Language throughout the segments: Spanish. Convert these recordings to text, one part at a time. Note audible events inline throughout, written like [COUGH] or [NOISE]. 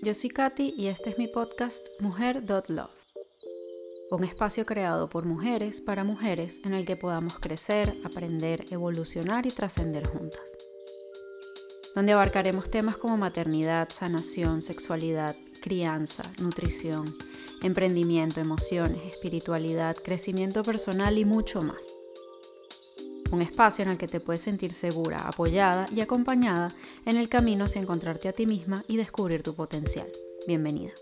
Yo soy Katy y este es mi podcast Mujer.love. Un espacio creado por mujeres para mujeres en el que podamos crecer, aprender, evolucionar y trascender juntas. Donde abarcaremos temas como maternidad, sanación, sexualidad, crianza, nutrición, emprendimiento, emociones, espiritualidad, crecimiento personal y mucho más un espacio en el que te puedes sentir segura, apoyada y acompañada en el camino hacia encontrarte a ti misma y descubrir tu potencial. Bienvenida.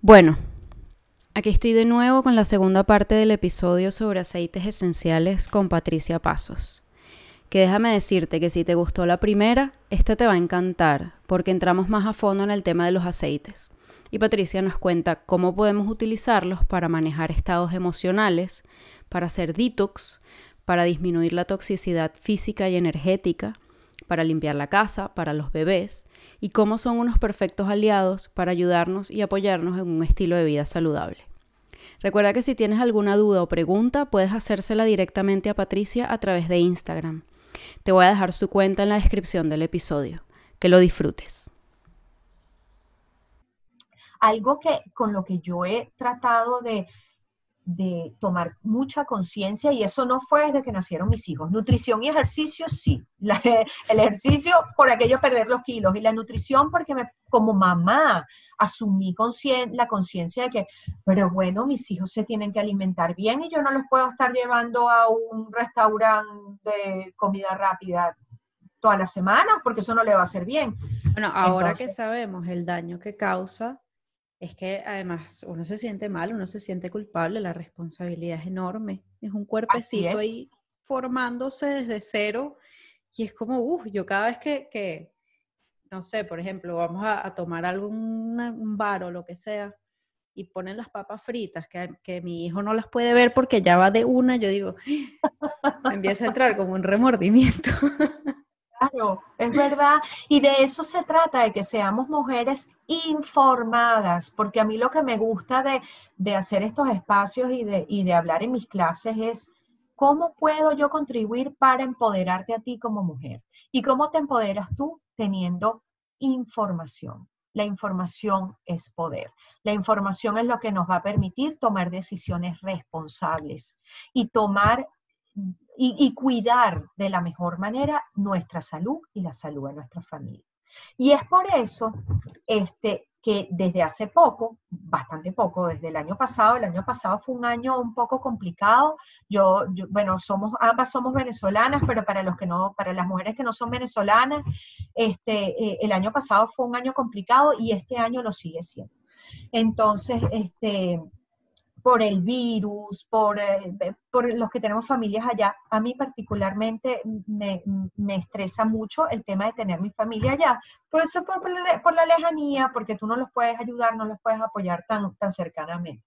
Bueno, aquí estoy de nuevo con la segunda parte del episodio sobre aceites esenciales con Patricia Pasos que déjame decirte que si te gustó la primera, esta te va a encantar, porque entramos más a fondo en el tema de los aceites. Y Patricia nos cuenta cómo podemos utilizarlos para manejar estados emocionales, para hacer detox, para disminuir la toxicidad física y energética, para limpiar la casa, para los bebés, y cómo son unos perfectos aliados para ayudarnos y apoyarnos en un estilo de vida saludable. Recuerda que si tienes alguna duda o pregunta, puedes hacérsela directamente a Patricia a través de Instagram. Te voy a dejar su cuenta en la descripción del episodio. Que lo disfrutes. Algo que con lo que yo he tratado de, de tomar mucha conciencia y eso no fue desde que nacieron mis hijos. Nutrición y ejercicio, sí. [LAUGHS] el ejercicio por aquello perder los kilos y la nutrición porque me, como mamá asumí la conciencia de que, pero bueno, mis hijos se tienen que alimentar bien y yo no los puedo estar llevando a un restaurante de comida rápida toda la semana porque eso no le va a hacer bien. Bueno, ahora que sabemos el daño que causa, es que además uno se siente mal, uno se siente culpable, la responsabilidad es enorme. Es un cuerpecito ahí formándose desde cero y es como, uff, yo cada vez que no sé, por ejemplo, vamos a, tomar algún un bar o lo que sea, y ponen las papas fritas, que, mi hijo no las puede ver porque ya va de una, yo digo, me empieza a entrar como un remordimiento. [LAUGHS] Claro, es verdad. Y de eso se trata, de que seamos mujeres informadas, porque a mí lo que me gusta de, de hacer estos espacios y de, y de hablar en mis clases es cómo puedo yo contribuir para empoderarte a ti como mujer. ¿Y cómo te empoderas tú? teniendo información. La información es poder. La información es lo que nos va a permitir tomar decisiones responsables y tomar y, cuidar de la mejor manera nuestra salud y la salud de nuestra familia. Y es por eso este, que desde hace poco, bastante poco, desde el año pasado, el año pasado fue un año un poco complicado. Yo, bueno, somos, ambas somos venezolanas, pero para los que no, para las mujeres que no son venezolanas, este, eh, el año pasado fue un año complicado y este año lo sigue siendo. Entonces, este, por el virus, por, eh, por, los que tenemos familias allá. A mí particularmente me, me, estresa mucho el tema de tener mi familia allá. Por eso, por, por, la lejanía, porque tú no los puedes ayudar, no los puedes apoyar tan, tan cercanamente.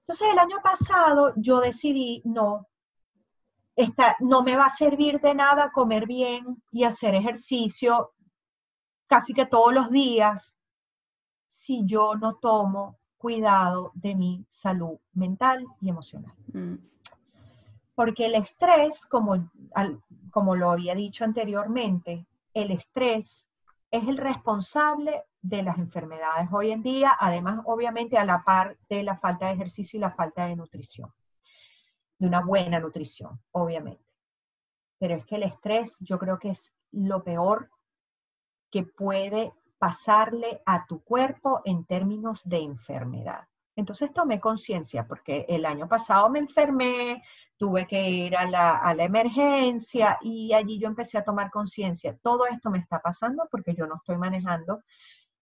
Entonces, el año pasado yo decidí, no, esta, no me va a servir de nada comer bien y hacer ejercicio casi que todos los días si yo no tomo cuidado de mi salud mental y emocional. Mm. Porque el estrés, como, como lo había dicho anteriormente, el estrés es el responsable de las enfermedades hoy en día, además obviamente a la par de la falta de ejercicio y la falta de nutrición, de una buena nutrición, obviamente. Pero es que el estrés yo creo que es lo peor que puede pasarle a tu cuerpo en términos de enfermedad. Entonces tomé conciencia porque el año pasado me enfermé, tuve que ir a la, emergencia y allí yo empecé a tomar conciencia. Todo esto me está pasando porque yo no estoy manejando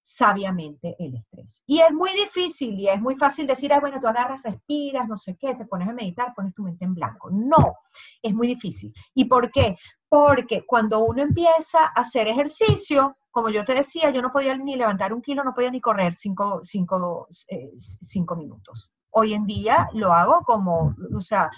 sabiamente el estrés. Y es muy difícil y es muy fácil decir, ah, bueno, tú agarras, respiras, no sé qué, te pones a meditar, pones tu mente en blanco. No, es muy difícil. ¿Y por qué? Porque cuando uno empieza a hacer ejercicio, como yo te decía, yo no podía ni levantar un kilo, no podía ni correr cinco, eh, minutos. Hoy en día lo hago como, o sea,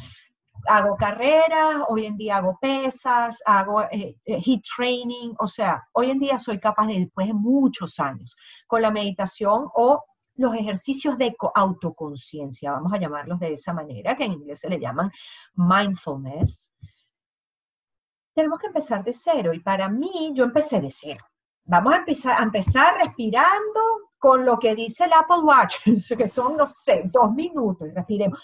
hago carreras, hoy en día hago pesas, hago eh, eh, heat training, o sea, hoy en día soy capaz de, después de muchos años, con la meditación o los ejercicios de autoconciencia, vamos a llamarlos de esa manera, que en inglés se le llaman mindfulness, tenemos que empezar de cero. Y para mí, yo empecé de cero. Vamos a empezar, a empezar respirando con lo que dice el Apple Watch, [LAUGHS] que son, no sé, dos minutos, respiremos.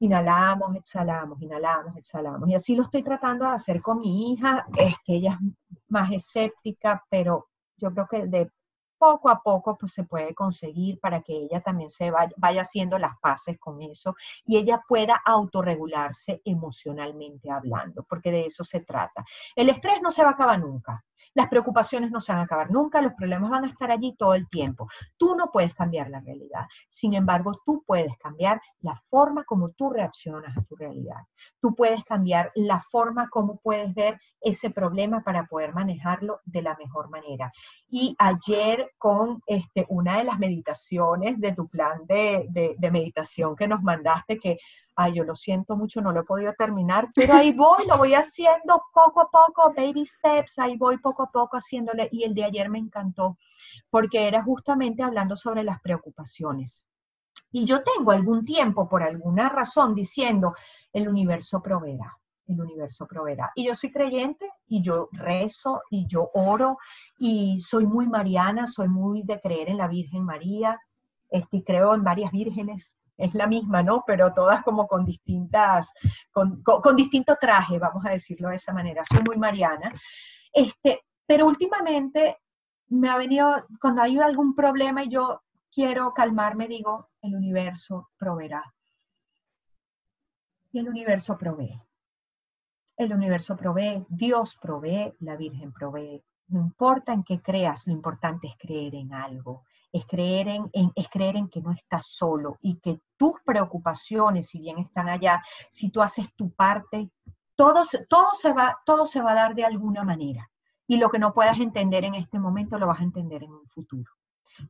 Inhalamos, exhalamos, inhalamos, exhalamos. Y así lo estoy tratando de hacer con mi hija. Este, ella es más escéptica, pero yo creo que de poco a poco pues se puede conseguir para que ella también se vaya, vaya haciendo las paces con eso y ella pueda autorregularse emocionalmente hablando, porque de eso se trata. El estrés no se va a acabar nunca. Las preocupaciones no se van a acabar nunca, los problemas van a estar allí todo el tiempo. Tú no puedes cambiar la realidad. Sin embargo, tú puedes cambiar la forma como tú reaccionas a tu realidad. Tú puedes cambiar la forma como puedes ver ese problema para poder manejarlo de la mejor manera. Y ayer con este, una de las meditaciones de tu plan de, de meditación que nos mandaste, que ay, yo lo siento mucho, no lo he podido terminar, pero ahí voy, lo voy haciendo poco a poco, baby steps, ahí voy poco a poco haciéndole. Y el de ayer me encantó, porque era justamente hablando sobre las preocupaciones. Y yo tengo algún tiempo, por alguna razón, diciendo, el universo proveerá, el universo proveerá. Y yo soy creyente y yo rezo y yo oro y soy muy mariana, soy muy de creer en la Virgen María, este, creo en varias vírgenes, es la misma, ¿no? Pero todas como con distintas, con, distinto traje, vamos a decirlo de esa manera. Soy muy mariana. Este, pero últimamente me ha venido, cuando hay algún problema y yo quiero calmarme, digo, el universo proveerá. Y el universo provee. El universo provee, Dios provee, la Virgen provee. No importa en qué creas, lo importante es creer en algo es creer en, es que no estás solo y que tus preocupaciones, si bien están allá, si tú haces tu parte, todo, todo, se va, todo se va a dar de alguna manera. Y lo que no puedas entender en este momento lo vas a entender en un futuro.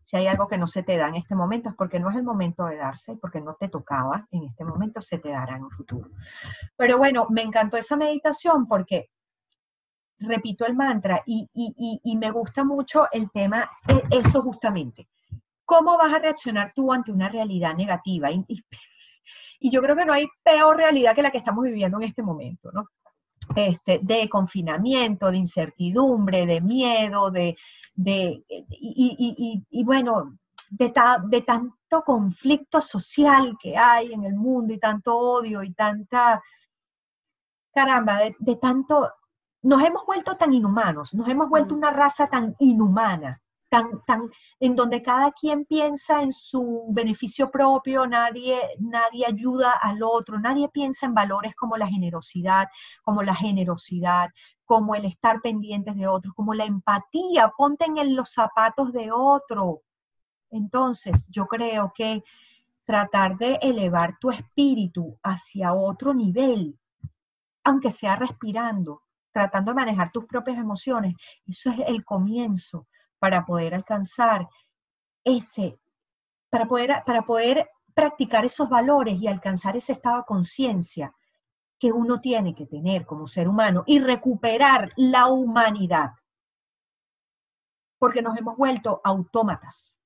Si hay algo que no se te da en este momento es porque no es el momento de darse, porque no te tocaba en este momento, se te dará en un futuro. Pero bueno, me encantó esa meditación porque repito el mantra y, y, y, me gusta mucho el tema, e, eso justamente, ¿Cómo vas a reaccionar tú ante una realidad negativa? Y, yo creo que no hay peor realidad que la que estamos viviendo en este momento, ¿no? Este, de confinamiento, de incertidumbre, de miedo, de, de y, bueno, de, de, tanto conflicto social que hay en el mundo y tanto odio y tanta, caramba, de, de tanto, nos hemos vuelto tan inhumanos, nos hemos vuelto mm. una raza tan inhumana en donde cada quien piensa en su beneficio propio, nadie, nadie ayuda al otro, nadie piensa en valores como la generosidad, como la generosidad, como el estar pendientes de otros, como la empatía, ponte en los zapatos de otro. Entonces, yo creo que tratar de elevar tu espíritu hacia otro nivel, aunque sea respirando, tratando de manejar tus propias emociones, eso es el comienzo para poder alcanzar ese, para poder, para poder practicar esos valores y alcanzar ese estado de conciencia que uno tiene que tener como ser humano y recuperar la humanidad. Porque nos hemos vuelto autómatas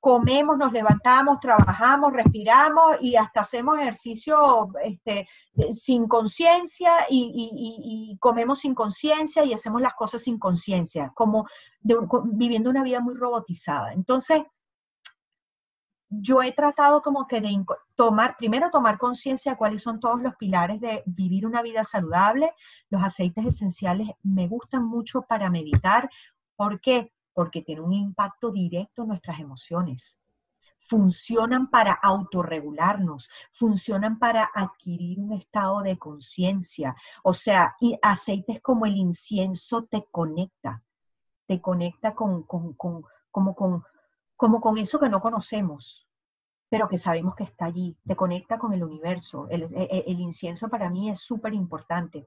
comemos, nos levantamos, trabajamos, respiramos y hasta hacemos ejercicio este, sin conciencia y, comemos sin conciencia y hacemos las cosas sin conciencia, como viviendo una vida muy robotizada. Entonces, yo he tratado como que de tomar, primero tomar conciencia de cuáles son todos los pilares de vivir una vida saludable. Los aceites esenciales me gustan mucho para meditar. ¿Por qué? Porque tiene un impacto directo en nuestras emociones. Funcionan para autorregularnos, funcionan para adquirir un estado de conciencia. O sea, y aceites como el incienso te conecta, te conecta con, con, con, como, con, como con eso que no conocemos, pero que sabemos que está allí, te conecta con el universo. El, el, incienso para mí es súper importante.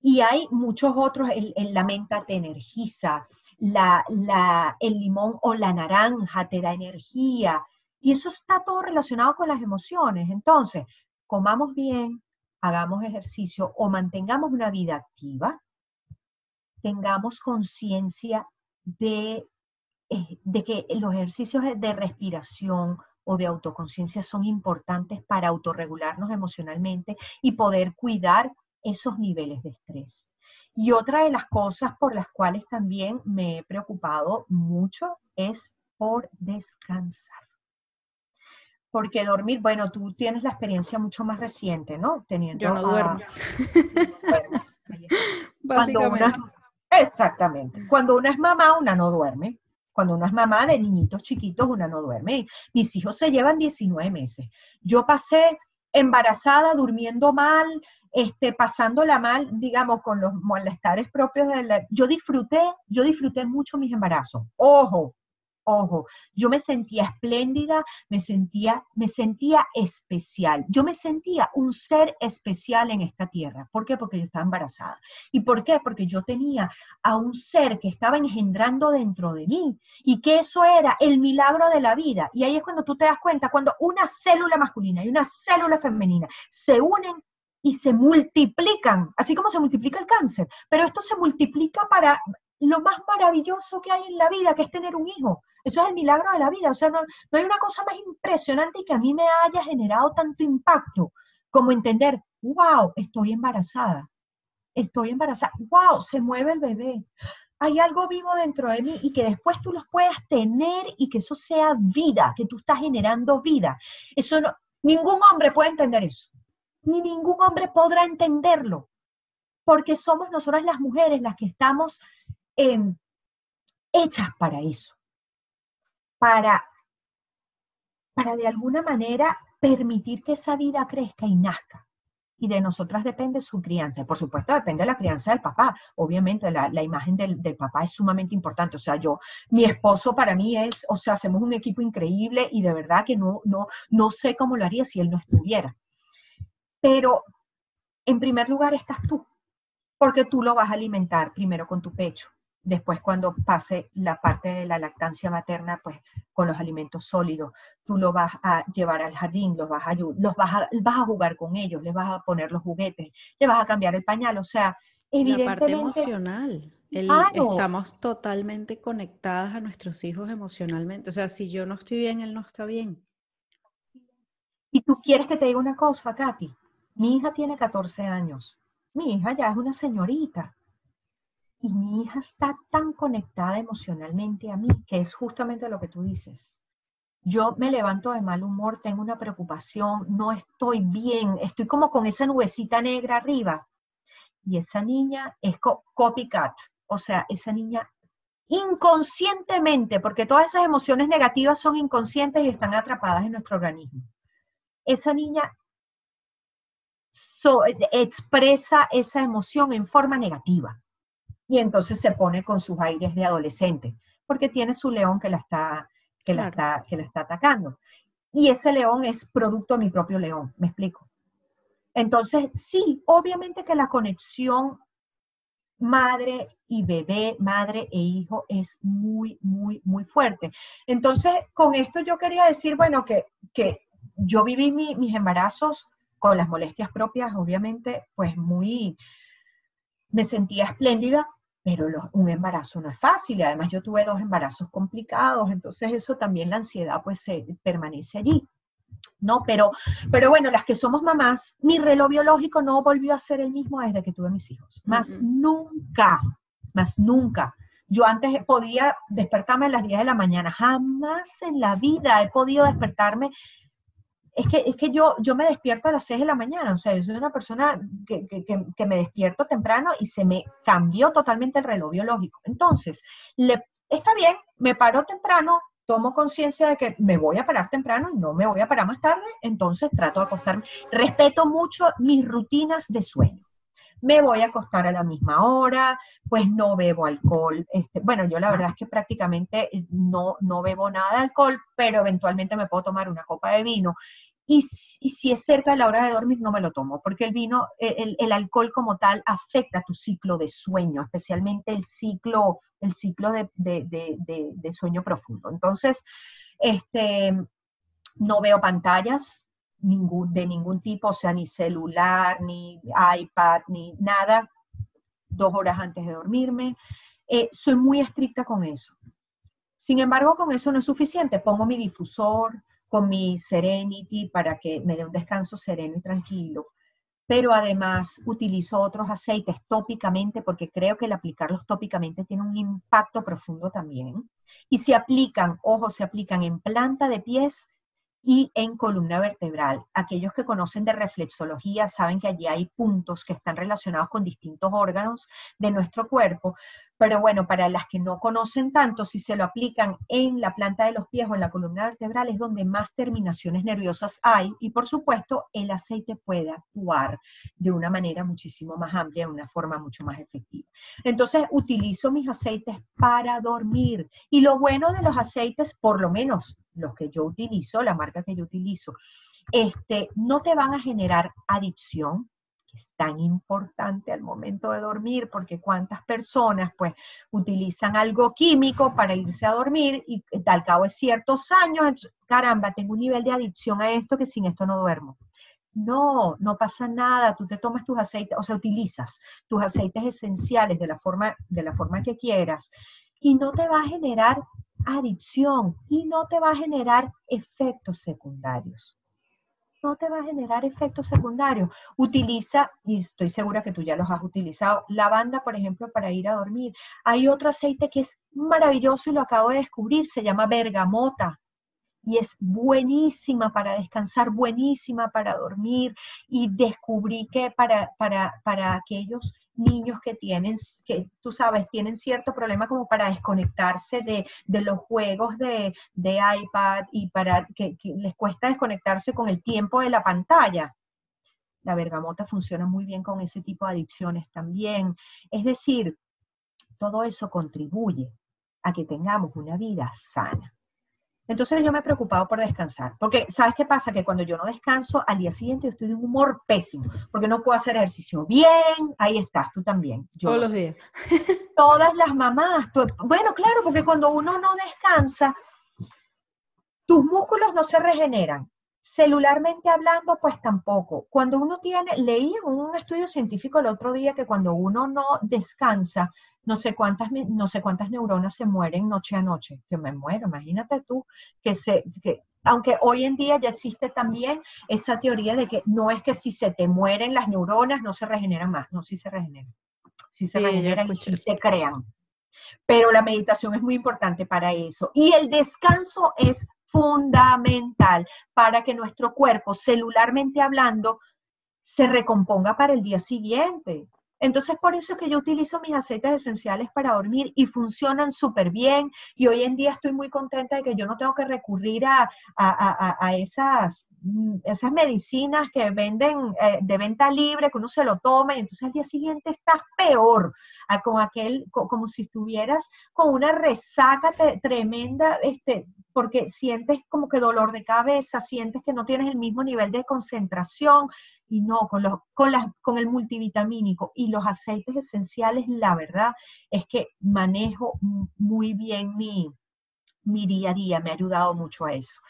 Y hay muchos otros, el, la menta te energiza, la, el limón o la naranja te da energía. Y eso está todo relacionado con las emociones. Entonces, comamos bien, hagamos ejercicio o mantengamos una vida activa, tengamos conciencia de eh, de que los ejercicios de respiración o de autoconciencia son importantes para autorregularnos emocionalmente y poder cuidar esos niveles de estrés. Y otra de las cosas por las cuales también me he preocupado mucho es por descansar. Porque dormir, bueno, tú tienes la experiencia mucho más reciente, ¿no? Teniendo Yo no duermo. [LAUGHS] Básicamente. exactamente. Cuando una es mamá, una no duerme. Cuando uno es mamá de niñitos chiquitos, una no duerme. Mis hijos se llevan 19 meses. Yo pasé embarazada, durmiendo mal, este, pasándola mal, digamos, con los malestares propios de la... Yo disfruté, yo disfruté mucho mis embarazos. Ojo, ojo, yo me sentía espléndida, me sentía, me sentía especial. Yo me sentía un ser especial en esta tierra. ¿Por qué? Porque yo estaba embarazada. ¿Y por qué? Porque yo tenía a un ser que estaba engendrando dentro de mí y que eso era el milagro de la vida. Y ahí es cuando tú te das cuenta, cuando una célula masculina y una célula femenina se unen y se multiplican, así como se multiplica el cáncer, pero esto se multiplica para lo más maravilloso que hay en la vida, que es tener un hijo. Eso es el milagro de la vida. O sea, no, no hay una cosa más impresionante que a mí me haya generado tanto impacto como entender, wow, estoy embarazada. Estoy embarazada. Wow, se mueve el bebé. Hay algo vivo dentro de mí y que después tú los puedas tener y que eso sea vida, que tú estás generando vida. Eso no, ningún hombre puede entender eso. Ni ningún hombre podrá entenderlo. Porque somos nosotras las mujeres las que estamos em, hechas para eso para, para de alguna manera permitir que esa vida crezca y nazca. Y de nosotras depende su crianza. Por supuesto, depende de la crianza del papá. Obviamente, la, imagen del, del, papá es sumamente importante. O sea, yo, mi esposo para mí es, o sea, hacemos un equipo increíble y de verdad que no, no, no sé cómo lo haría si él no estuviera. Pero, en primer lugar, estás tú, porque tú lo vas a alimentar primero con tu pecho, Después, cuando pase la parte de la lactancia materna, pues con los alimentos sólidos, tú lo vas a llevar al jardín, los vas a, los vas a, vas a jugar con ellos, les vas a poner los juguetes, le vas a cambiar el pañal, o sea, evidentemente... La parte emocional. Estamos totalmente conectadas a nuestros hijos emocionalmente. O sea, si yo no estoy bien, él no está bien. Y tú quieres que te diga una cosa, Katy. Mi hija tiene 14 años. Mi hija ya es una señorita y mi hija está tan conectada emocionalmente a mí, que es justamente lo que tú dices. Yo me levanto de mal humor, tengo una preocupación, no estoy bien, estoy como con esa nubecita negra arriba. Y esa niña es copycat, o sea, esa niña inconscientemente, porque todas esas emociones negativas son inconscientes y están atrapadas en nuestro organismo. Esa niña expresa esa emoción en forma negativa y entonces se pone con sus aires de adolescente, porque tiene su león que la está, que la está, que la está atacando. Y ese león es producto de mi propio león, ¿me explico? Entonces, sí, obviamente que la conexión madre y bebé, madre e hijo es muy, muy, muy fuerte. Entonces, con esto yo quería decir, bueno, que, que yo viví mis embarazos con las molestias propias, obviamente, pues muy, me sentía espléndida, pero un embarazo no es fácil y además yo tuve dos embarazos complicados, entonces eso también la ansiedad pues se permanece allí. ¿no? Pero, pero bueno, las que somos mamás, mi reloj biológico no volvió a ser el mismo desde que tuve mis hijos. Más nunca, más nunca. Yo antes podía despertarme a las 10 de la mañana, jamás en la vida he podido despertarme es que, es que yo, yo me despierto a las 6 de la mañana, o sea, yo soy una persona que, que, me despierto temprano y se me cambió totalmente el reloj biológico. Entonces, le, está bien, me paro temprano, tomo conciencia de que me voy a parar temprano y no me voy a parar más tarde, entonces trato de acostarme. Respeto mucho mis rutinas de sueño. Me voy a acostar a la misma hora, pues no bebo alcohol. Este, bueno, yo la verdad es que prácticamente no, no bebo nada de alcohol, pero eventualmente me puedo tomar una copa de vino y, si es cerca de la hora de dormir, no me lo tomo, porque el vino, e, el, alcohol como tal, afecta tu ciclo de sueño, especialmente el ciclo, el ciclo de, sueño profundo. Entonces, este, no veo pantallas ningún, de ningún tipo, o sea, ni celular, ni iPad, ni nada, dos horas antes de dormirme. Eh, soy muy estricta con eso Sin embargo, con eso no es suficiente. Pongo mi difusor con mi Serenity para que me dé un descanso sereno y tranquilo. Pero además utilizo otros aceites tópicamente porque creo que el aplicarlos tópicamente tiene un impacto profundo también. Y se aplican, ojo, se aplican en planta de pies y en columna vertebral. Aquellos que conocen de reflexología saben que allí hay puntos que están relacionados con distintos órganos de nuestro cuerpo, pero bueno, para las que no conocen tanto, si se lo aplican en la planta de los pies o en la columna vertebral es donde más terminaciones nerviosas hay y por supuesto el aceite puede actuar de una manera muchísimo más amplia, de una forma mucho más efectiva. Entonces utilizo mis aceites para dormir y lo bueno de los aceites, por lo menos los que yo utilizo, la marca que yo utilizo, este, no te van a generar adicción, es tan importante al momento de dormir, porque cuántas personas pues utilizan algo químico para irse a dormir y al cabo de ciertos años, caramba, tengo un nivel de adicción a esto que sin esto no duermo. No, no pasa nada, tú te tomas tus aceites, o sea, utilizas tus aceites esenciales de la forma, de la forma que quieras y no te va a generar adicción y no te va a generar efectos secundarios no te va a generar efectos secundarios. Utiliza, y estoy segura que tú ya los has utilizado, lavanda, por ejemplo, para ir a dormir. Hay otro aceite que es maravilloso y lo acabo de descubrir, se llama bergamota. Y es buenísima para descansar, buenísima para dormir. Y descubrí que para, para, para aquellos niños que tienen, que tú sabes, tienen cierto problema como para desconectarse de, los juegos de, iPad y para que, les cuesta desconectarse con el tiempo de la pantalla. La bergamota funciona muy bien con ese tipo de adicciones también. Es decir, todo eso contribuye a que tengamos una vida sana. Entonces yo me he preocupado por descansar, porque ¿sabes qué pasa? Que cuando yo no descanso, al día siguiente yo estoy de un humor pésimo, porque no puedo hacer ejercicio bien, ahí estás, tú también. Todos los días. [LAUGHS] Todas las mamás, bueno, claro, porque cuando uno no descansa, tus músculos no se regeneran. Celularmente hablando, pues tampoco. Cuando uno tiene, leí en un estudio científico el otro día que cuando uno no descansa, no sé cuántas, no sé cuántas neuronas se mueren noche a noche, que me muero, imagínate tú, que se, que, aunque hoy en día ya existe también esa teoría de que no es que si se te mueren las neuronas no se regeneran más, no, sí se regeneran, sí se regeneran y sí se crean. Pero la meditación es muy importante para eso. Y el descanso es fundamental para que nuestro cuerpo, celularmente hablando, se recomponga para el día siguiente. Entonces, por eso es que yo utilizo mis aceites esenciales para dormir y funcionan súper bien. Y hoy en día estoy muy contenta de que yo no tengo que recurrir a, esas, mm, esas medicinas que venden eh, de venta libre, que uno se lo toma y entonces al día siguiente estás peor, con aquel, como si estuvieras con una resaca tremenda, este, porque sientes como que dolor de cabeza, sientes que no tienes el mismo nivel de concentración y no, con, los, con, las, con el multivitamínico y los aceites esenciales, la verdad es que manejo muy bien mi, mi día a día, me ha ayudado mucho a eso.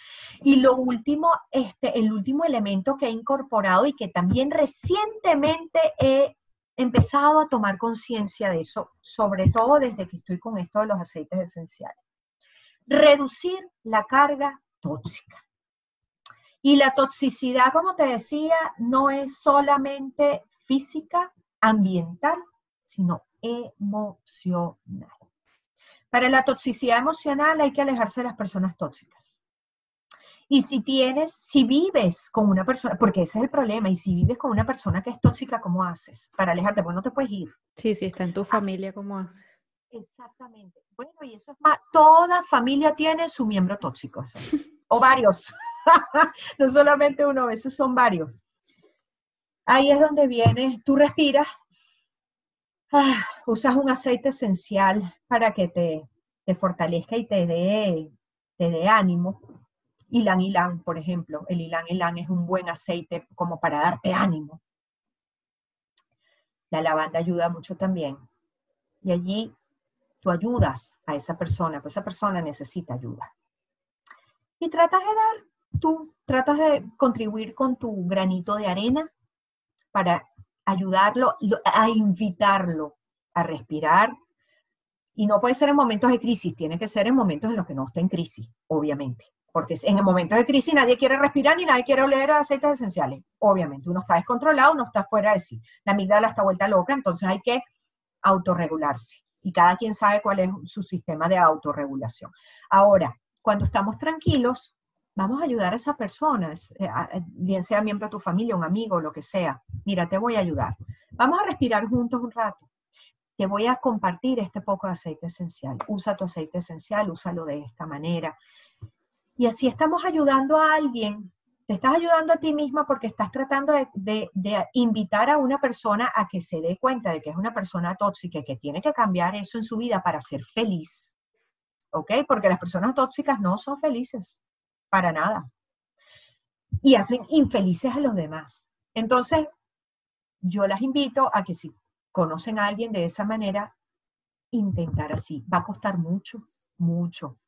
Y lo último, este, el último elemento que he incorporado y que también recientemente he empezado a tomar conciencia de eso, sobre todo desde que estoy con esto de los aceites esenciales. Reducir la carga tóxica. Y la toxicidad, como te decía, no es solamente física, ambiental, sino emocional. Para la toxicidad emocional hay que alejarse de las personas tóxicas. Y si tienes, si vives con una persona, porque ese es el problema, y si vives con una persona que es tóxica, ¿cómo haces? Para alejarte, pues no te puedes ir. Sí, sí, está en tu familia, ¿cómo haces? Exactamente. Bueno, y eso es más, toda familia tiene su miembro tóxico, o varios. [LAUGHS] no solamente uno, a veces son varios. Ahí es donde viene, tú respiras, ah, usas un aceite esencial para que te, te fortalezca y te dé, te dé ánimo. Ilan Ilan, por ejemplo, el Ilan Ilan es un buen aceite como para darte ánimo. La lavanda ayuda mucho también. Y allí tú ayudas a esa persona, pues esa persona necesita ayuda. Y tratas de dar tú tratas de contribuir con tu granito de arena para ayudarlo a invitarlo a respirar, Y no puede ser en momentos de crisis, tiene que ser en momentos en los que no esté en crisis, obviamente. Porque en el momento de crisis nadie quiere respirar ni nadie quiere oler aceites esenciales. Obviamente, uno está descontrolado, uno está fuera de sí. La amígdala está vuelta loca, entonces hay que autorregularse. Y cada quien sabe cuál es su sistema de autorregulación. Ahora, cuando estamos tranquilos, vamos a ayudar a esas personas, eh, bien sea miembro de tu familia, un amigo, lo que sea. Mira, te voy a ayudar. Vamos a respirar juntos un rato. Te voy a compartir este poco de aceite esencial. Usa tu aceite esencial, úsalo de esta manera. Y así estamos ayudando a alguien. Te estás ayudando a ti misma porque estás tratando de, invitar a una persona a que se dé cuenta de que es una persona tóxica y que tiene que cambiar eso en su vida para ser feliz. ¿Ok? Porque las personas tóxicas no son felices, para nada. Y hacen infelices a los demás. Entonces, yo las invito a que si conocen a alguien de esa manera, intentar así. Va a costar mucho, mucho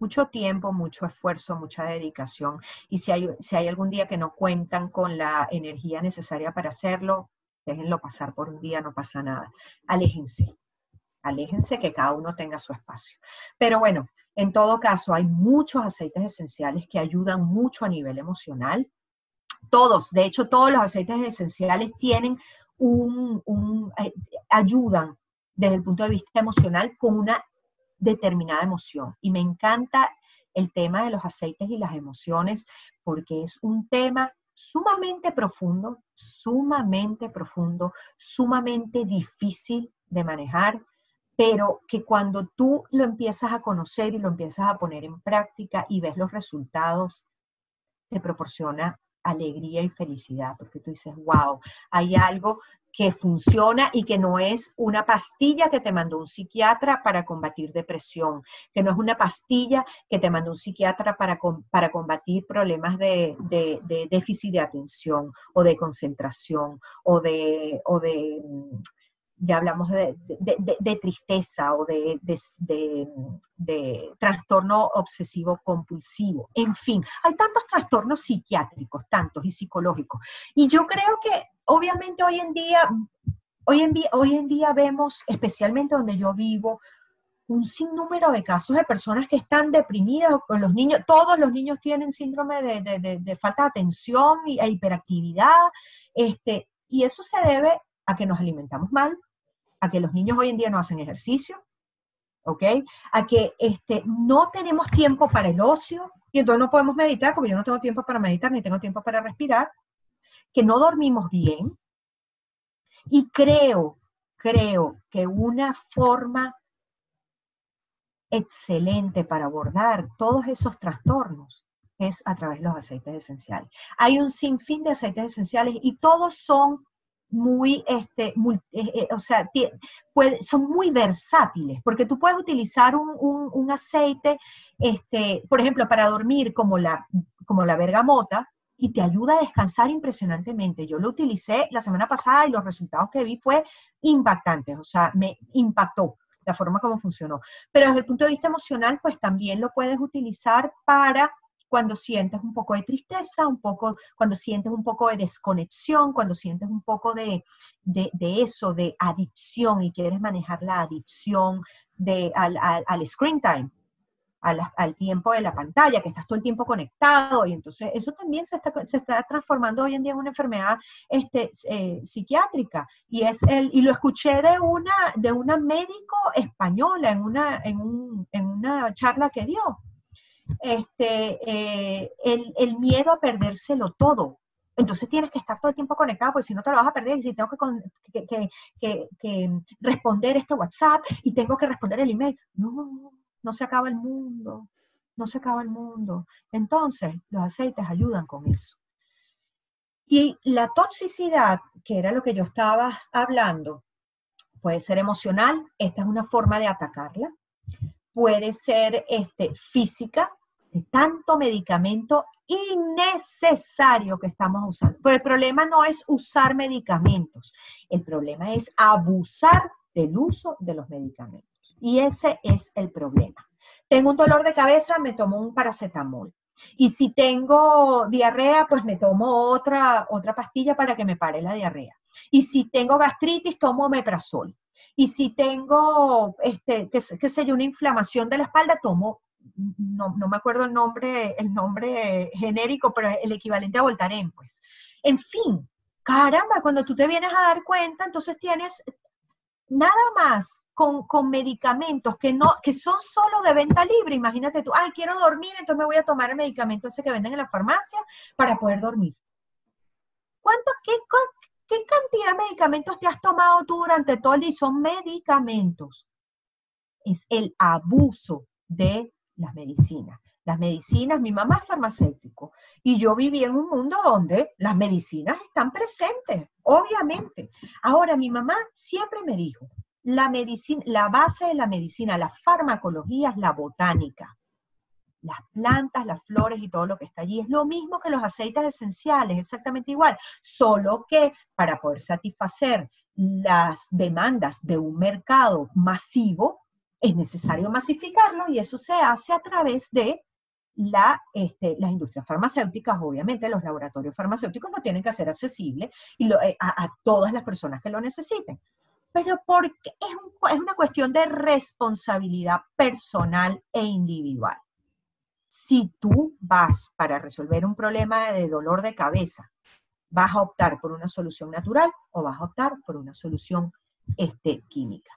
mucho tiempo, mucho esfuerzo, mucha dedicación. Y si hay, si hay algún día que no cuentan con la energía necesaria para hacerlo, déjenlo pasar por un día, no pasa nada. Aléjense, aléjense que cada uno tenga su espacio. Pero bueno, en todo caso, hay muchos aceites esenciales que ayudan mucho a nivel emocional. Todos, de hecho, todos los aceites esenciales tienen un, eh, ayudan desde el punto de vista emocional con una determinada emoción. Y me encanta el tema de los aceites y las emociones porque es un tema sumamente profundo, sumamente profundo, sumamente difícil de manejar, pero que cuando tú lo empiezas a conocer y lo empiezas a poner en práctica y ves los resultados, te proporciona alegría y felicidad, porque tú dices, wow, hay algo que funciona y que no es una pastilla que te mandó un psiquiatra para combatir depresión, que no es una pastilla que te mandó un psiquiatra para, para combatir problemas de, déficit de atención o de concentración o de, mm, ya hablamos de, tristeza o de, trastorno obsesivo compulsivo. En fin, hay tantos trastornos psiquiátricos, tantos y psicológicos. Y yo creo que obviamente hoy en día, hoy en, hoy en día vemos, especialmente donde yo vivo, un sinnúmero de casos de personas que están deprimidas, con los niños, todos los niños tienen síndrome de, falta de atención e hiperactividad, este, y eso se debe a que nos alimentamos mal, a que los niños hoy en día no hacen ejercicio, ¿ok? A que este, no tenemos tiempo para el ocio y entonces no podemos meditar porque yo no tengo tiempo para meditar ni tengo tiempo para respirar, que no dormimos bien. Y creo, creo que una forma excelente para abordar todos esos trastornos es a través de los aceites esenciales. Hay un sinfín de aceites esenciales y todos son muy, este, eh, eh, o sea, son muy versátiles, porque tú puedes utilizar un, aceite, este, por ejemplo, para dormir como la, como la bergamota, y te ayuda a descansar impresionantemente. Yo lo utilicé la semana pasada y los resultados que vi fue impactantes, o sea, me impactó la forma como funcionó. Pero desde el punto de vista emocional, pues también lo puedes utilizar para cuando sientes un poco de tristeza, un poco, cuando sientes un poco de desconexión, cuando sientes un poco de, eso, de adicción y quieres manejar la adicción de, al, screen time. Al, tiempo de la pantalla, que estás todo el tiempo conectado, y entonces eso también se está, se está transformando hoy en día en una enfermedad este, eh, psiquiátrica. Y, es el, y lo escuché de una, de una médico española en una, en, un, en una charla que dio este, eh, el, miedo a perdérselo todo. Entonces tienes que estar todo el tiempo conectado, porque si no te lo vas a perder. Y si tengo que, responder este WhatsApp y tengo que responder el email, no, no se acaba el mundo, no se acaba el mundo. Entonces, los aceites ayudan con eso. Y la toxicidad, que era lo que yo estaba hablando, puede ser emocional, esta es una forma de atacarla, puede ser este, física, de tanto medicamento innecesario que estamos usando. Pero el problema no es usar medicamentos, el problema es abusar del uso de los medicamentos. Y ese es el problema. Tengo un dolor de cabeza, me tomo un paracetamol. Y si tengo diarrea, pues me tomo otra, otra pastilla para que me pare la diarrea. Y si tengo gastritis, tomo omeprazol. Y si tengo, este, qué, sé yo, una inflamación de la espalda, tomo, no, me acuerdo el nombre, el nombre genérico, pero el equivalente a Voltaren, pues. En fin, caramba, cuando tú te vienes a dar cuenta, entonces tienes nada más con, con, medicamentos que, no, que son solo de venta libre. Imagínate tú, ay, quiero dormir, entonces me voy a tomar el medicamento ese que venden en la farmacia para poder dormir. ¿Cuánto, qué, qué cantidad de medicamentos te has tomado tú durante todo el día? Son medicamentos. Es el abuso de las medicinas. Las medicinas, mi mamá es farmacéutico y yo viví en un mundo donde las medicinas están presentes, obviamente. Ahora, mi mamá siempre me dijo, la medicina, la base de la medicina, la farmacología es la botánica. Las plantas, las flores y todo lo que está allí. Es lo mismo que los aceites esenciales, exactamente igual. Solo que para poder satisfacer las demandas de un mercado masivo, es necesario masificarlo y eso se hace a través de la, este, las industrias farmacéuticas, obviamente los laboratorios farmacéuticos lo tienen que hacer accesible y eh, a, todas las personas que lo necesiten. Pero porque es, es una cuestión de responsabilidad personal e individual. Si tú vas para resolver un problema de dolor de cabeza, vas a optar por una solución natural o vas a optar por una solución este, química.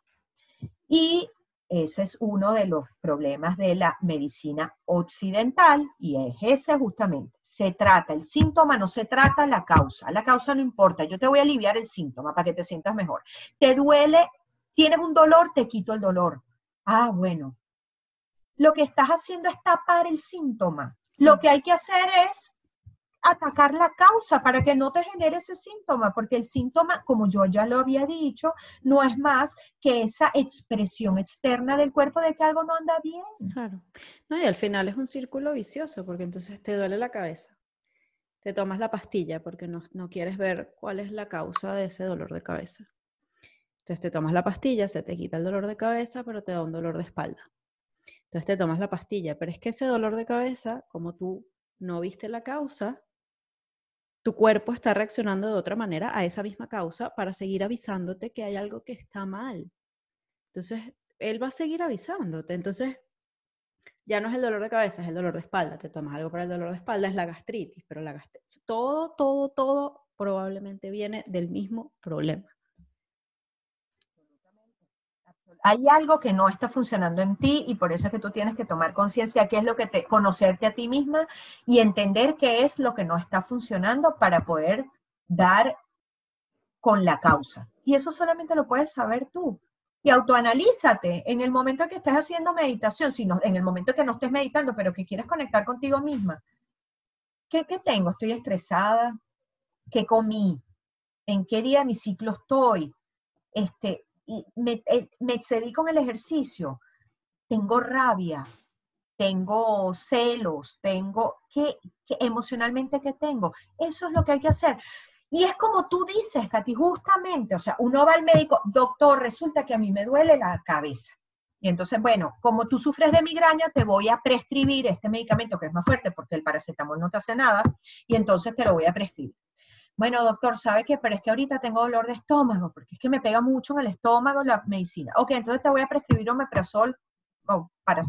Y ese es uno de los problemas de la medicina occidental y es ese justamente. Se trata el síntoma, no se trata la causa. La causa no importa. Yo te voy a aliviar el síntoma para que te sientas mejor. Te duele, tienes un dolor, te quito el dolor. Ah, bueno. Lo que estás haciendo es tapar el síntoma. Lo que hay que hacer es atacar la causa para que no te genere ese síntoma, porque el síntoma, como yo ya lo había dicho, no es más que esa expresión externa del cuerpo de que algo no anda bien. Claro. No, y al final es un círculo vicioso, porque entonces te duele la cabeza. Te tomas la pastilla porque no, no quieres ver cuál es la causa de ese dolor de cabeza. Entonces te tomas la pastilla, se te quita el dolor de cabeza, pero te da un dolor de espalda. Entonces te tomas la pastilla, pero es que ese dolor de cabeza, como tú no viste la causa, tu cuerpo está reaccionando de otra manera a esa misma causa para seguir avisándote que hay algo que está mal. Entonces, él va a seguir avisándote. Entonces, ya no es el dolor de cabeza, es el dolor de espalda. Te tomas algo para el dolor de espalda, es la gastritis, pero la gastritis, todo, todo, todo probablemente viene del mismo problema hay algo que no está funcionando en ti y por eso es que tú tienes que tomar conciencia qué es lo que te, conocerte a ti misma y entender qué es lo que no está funcionando para poder dar con la causa. Y eso solamente lo puedes saber tú. Y autoanalízate en el momento que estés haciendo meditación, si en el momento que no estés meditando, pero que quieres conectar contigo misma. ¿Qué, qué tengo? ¿Estoy estresada? ¿Qué comí? ¿En qué día de mi ciclo estoy? Este, me, eh, me excedí con el ejercicio, tengo rabia, tengo celos, tengo, ¿qué, emocionalmente tengo? Eso es lo que hay que hacer. Y es como tú dices, Katy, justamente, o sea, uno va al médico, doctor, resulta que a mí me duele la cabeza. Y entonces, bueno, como tú sufres de migraña, te voy a prescribir este medicamento que es más fuerte porque el paracetamol no te hace nada, y entonces te lo voy a prescribir bueno, doctor, ¿sabe qué? Pero es que ahorita tengo dolor de estómago, porque es que me pega mucho en el estómago la medicina. Ok, entonces te voy a prescribir omeprazol o para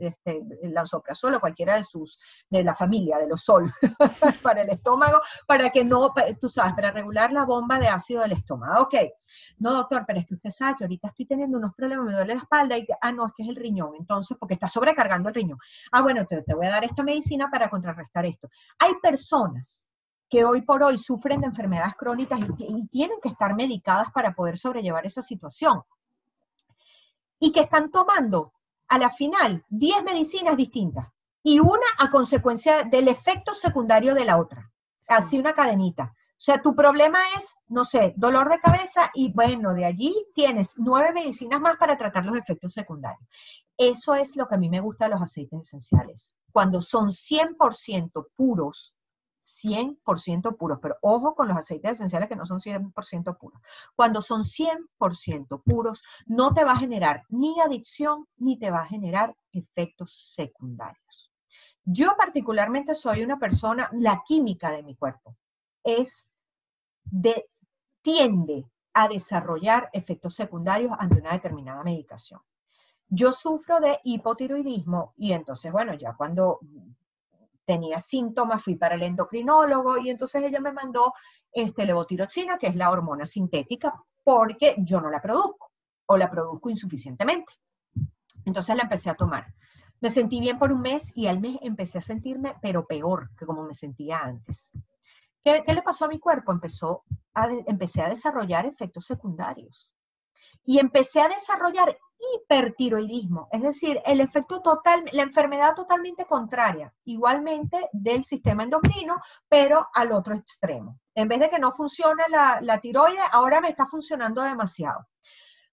este, el lanzoprazol o cualquiera de sus, de la familia, de los sol, [LAUGHS] para el estómago, para que no, tú sabes, para regular la bomba de ácido del estómago. Ok, no doctor, pero es que usted sabe que ahorita estoy teniendo unos problemas, me duele la espalda y, ah, no, es que es el riñón, entonces, porque está sobrecargando el riñón. Ah, bueno, te voy a dar esta medicina para contrarrestar esto. Hay personas que hoy por hoy sufren de enfermedades crónicas y, tienen que estar medicadas para poder sobrellevar esa situación. Y que están tomando a la final 10 medicinas distintas y una a consecuencia del efecto secundario de la otra. Así una cadenita. O sea, tu problema es, no sé, dolor de cabeza y bueno, de allí tienes nueve medicinas más para tratar los efectos secundarios. Eso es lo que a mí me gusta de los aceites esenciales. Cuando son 100% puros, 100% puros, pero ojo con los aceites esenciales que no son 100% puros. Cuando son 100% puros, no te va a generar ni adicción ni te va a generar efectos secundarios. Yo particularmente soy una persona, la química de mi cuerpo es de, tiende a desarrollar efectos secundarios ante una determinada medicación. Yo sufro de hipotiroidismo y entonces, bueno, ya cuando tenía síntomas fui para el endocrinólogo y entonces ella me mandó este, levotiroxina, que es la hormona sintética, porque yo no la produzco o la produzco insuficientemente. Entonces la empecé a tomar. Me sentí bien por un mes y al mes empecé a sentirme, pero peor que como me sentía antes. ¿Qué, le pasó a mi cuerpo? Empezó a, empecé a desarrollar efectos secundarios. Y empecé a desarrollar hipertiroidismo, es decir, el efecto total, la enfermedad totalmente contraria, igualmente del sistema endocrino, pero al otro extremo. En vez de que no funcione la, la ahora me está funcionando demasiado.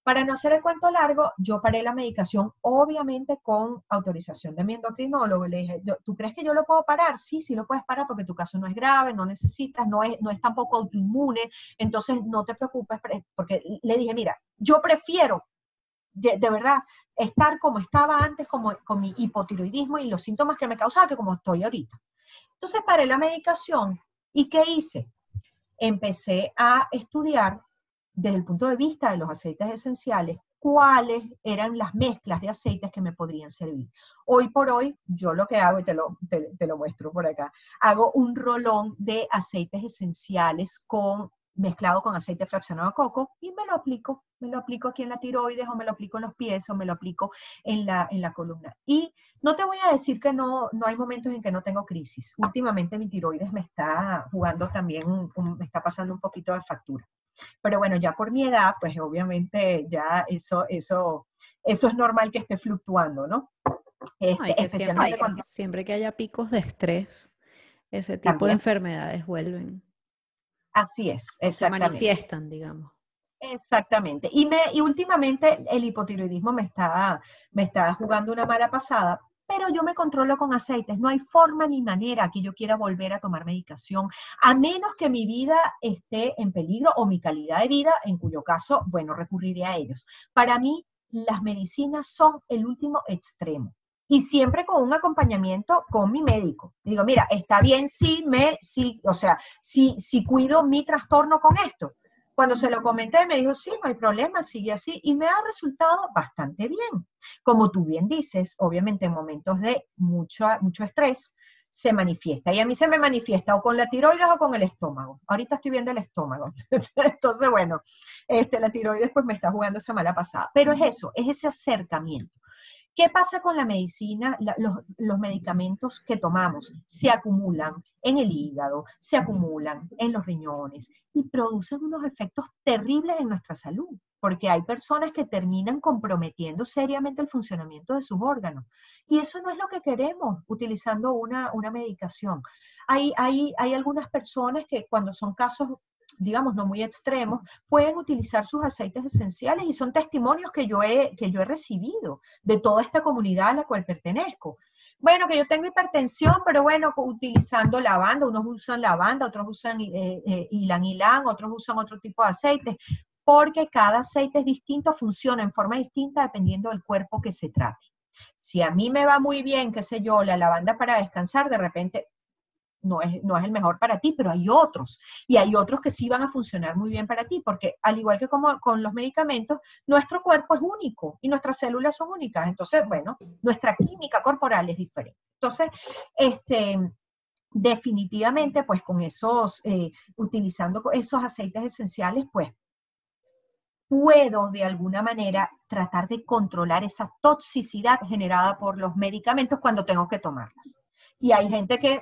Para no hacer el cuento largo, yo paré la medicación, obviamente con autorización de mi endocrinólogo. Le dije, ¿tú crees que yo lo puedo parar? Sí, sí lo puedes parar porque tu caso no es grave, no necesitas, no es, no es tampoco autoinmune, entonces no te preocupes, porque le dije, mira, yo prefiero de, verdad estar como estaba antes como, con mi hipotiroidismo y los síntomas que me causaba que como estoy ahorita. Entonces paré la medicación y ¿qué hice? Empecé a estudiar desde el punto de vista de los aceites esenciales, cuáles eran las mezclas de aceites que me podrían servir. Hoy por hoy, yo lo que hago, y te lo, lo muestro por acá, hago un rolón de aceites esenciales con mezclado con aceite fraccionado de coco y me lo aplico, me lo aplico aquí en la tiroides o me lo aplico en los pies o me lo aplico en la, en la columna. Y no te voy a decir que no, no hay momentos en que no tengo crisis. Últimamente mi tiroides me está jugando también, me está pasando un poquito de factura. Pero bueno, ya por mi edad, pues obviamente ya eso, eso, eso es normal que esté fluctuando, ¿no? Este, especialmente siempre, siempre que haya picos de estrés, ese tipo de enfermedades vuelven. Así es, exactamente. Se manifiestan, digamos. Exactamente. Y, me, y últimamente el hipotiroidismo me está, me está jugando una mala pasada, pero yo me controlo con aceites. No hay forma ni manera que yo quiera volver a tomar medicación, a menos que mi vida esté en peligro o mi calidad de vida, en cuyo caso, bueno, recurriré a ellos. Para mí, las medicinas son el último extremo y siempre con un acompañamiento con mi médico. Digo, mira, está bien si me, si, o sea, si, si cuido mi trastorno con esto. Cuando se lo comenté, me dijo, sí, no hay problema, sigue así. Y me ha resultado bastante bien. Como tú bien dices, obviamente en momentos de mucho, mucho estrés se manifiesta. Y a mí se me manifiesta o con la tiroides o con el estómago. Ahorita estoy viendo el estómago. [LAUGHS] Entonces, bueno, este, la tiroides pues me está jugando esa mala pasada. Pero es eso, es ese acercamiento. ¿Qué pasa con la medicina, los, medicamentos que tomamos? Se acumulan en el hígado, se acumulan en los riñones y producen unos efectos terribles en nuestra salud, porque hay personas que terminan comprometiendo seriamente el funcionamiento de sus órganos. Y eso no es lo que queremos utilizando una, medicación. Hay, hay, hay algunas personas que cuando son casos digamos, no muy extremos, pueden utilizar sus aceites esenciales y son testimonios que yo he, que yo he recibido de toda esta comunidad a la cual pertenezco. Bueno, que yo tengo hipertensión, pero bueno, utilizando lavanda, unos usan lavanda, otros usan eh, eh, otros usan otro tipo de aceites, porque cada aceite es distinto, funciona en forma distinta dependiendo del cuerpo que se trate. Si a mí me va muy bien, qué sé yo, la lavanda para descansar, de repente no es, no es el mejor para ti, pero hay otros. Y hay otros que sí van a funcionar muy bien para ti, porque al igual que como con los medicamentos, nuestro cuerpo es único y nuestras células son únicas. Entonces, bueno, nuestra química corporal es diferente. Entonces, este, definitivamente, pues con esos, eh, utilizando esos aceites esenciales, pues puedo de alguna manera tratar de controlar esa toxicidad generada por los medicamentos cuando tengo que tomarlas. Y hay gente que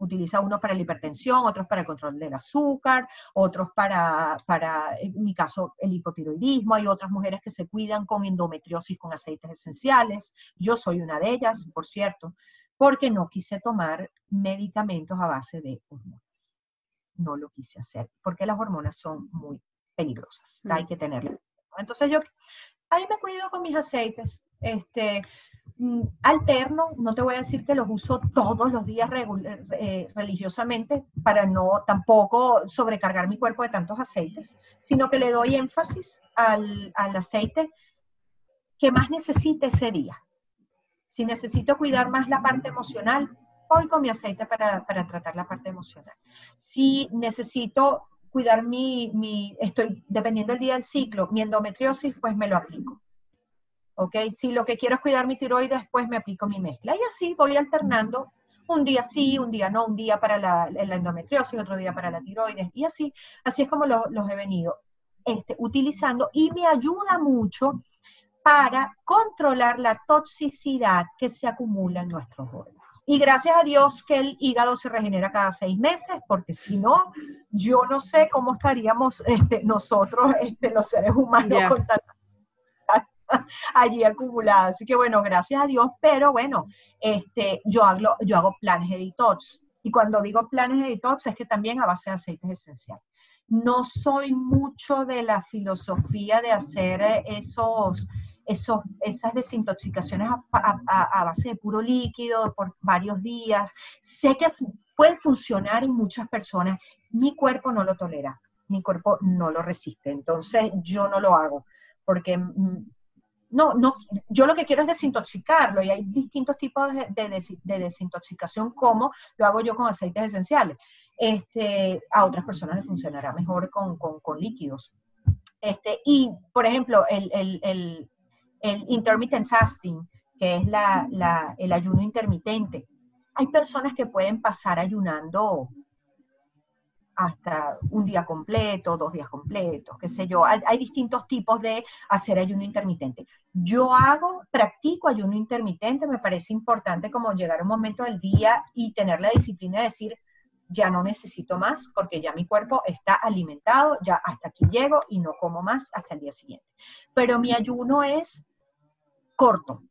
utiliza uno para la hipertensión, otros para el control del azúcar, otros para, para, en mi caso, el hipotiroidismo. Hay otras mujeres que se cuidan con endometriosis con aceites esenciales. Yo soy una de ellas, por cierto, porque no quise tomar medicamentos a base de hormonas. No lo quise hacer, porque las hormonas son muy peligrosas. Hay que tenerlo. Entonces yo ahí me cuido con mis aceites. Este, Mm, alterno, no te voy a decir que los uso todos los días eh, religiosamente para no tampoco sobrecargar mi cuerpo de tantos aceites, sino que le doy énfasis al, aceite que más necesite ese día. Si necesito cuidar más la parte emocional, voy con mi aceite para, para tratar la parte emocional. Si necesito cuidar mi, mi, estoy, dependiendo del día del ciclo, mi endometriosis, pues me lo aplico. ¿Ok? Si lo que quiero es cuidar mi tiroides, pues me aplico mi mezcla. Y así voy alternando un día sí, un día no, un día para la, endometriosis, otro día para la tiroides, y así, así es como los he venido este, utilizando y me ayuda mucho para controlar la toxicidad que se acumula en nuestros órganos. Y gracias a Dios que el hígado se regenera cada seis meses, porque si no, yo no sé cómo estaríamos este, nosotros, este, los seres humanos, con tanta [LAUGHS] allí acumulada. Así que bueno, gracias a Dios, pero bueno, este, yo, hago, yo hago planes de detox. Y cuando digo planes de detox es que también a base de aceites esenciales. No soy mucho de la filosofía de hacer eh, esos, esos, esas desintoxicaciones a, base de puro líquido por varios días. Sé que puede funcionar en muchas personas. Mi cuerpo no lo tolera, mi cuerpo no lo resiste. Entonces yo no lo hago porque mm, no, no, yo lo que quiero es desintoxicarlo y hay distintos tipos de, desintoxicación como lo hago yo con aceites esenciales. Este, a otras personas les funcionará mejor con, líquidos. Este, y, por ejemplo, el, el, intermittent fasting, que es el ayuno intermitente. Hay personas que pueden pasar ayunando hasta un día completo, dos días completos, qué sé yo. Hay, distintos tipos de hacer ayuno intermitente. Yo hago, practico ayuno intermitente, me parece importante como llegar a un momento del día y tener la disciplina de decir, ya no necesito más porque ya mi cuerpo está alimentado, ya hasta aquí llego y no como más hasta el día siguiente. Pero mi ayuno es corto.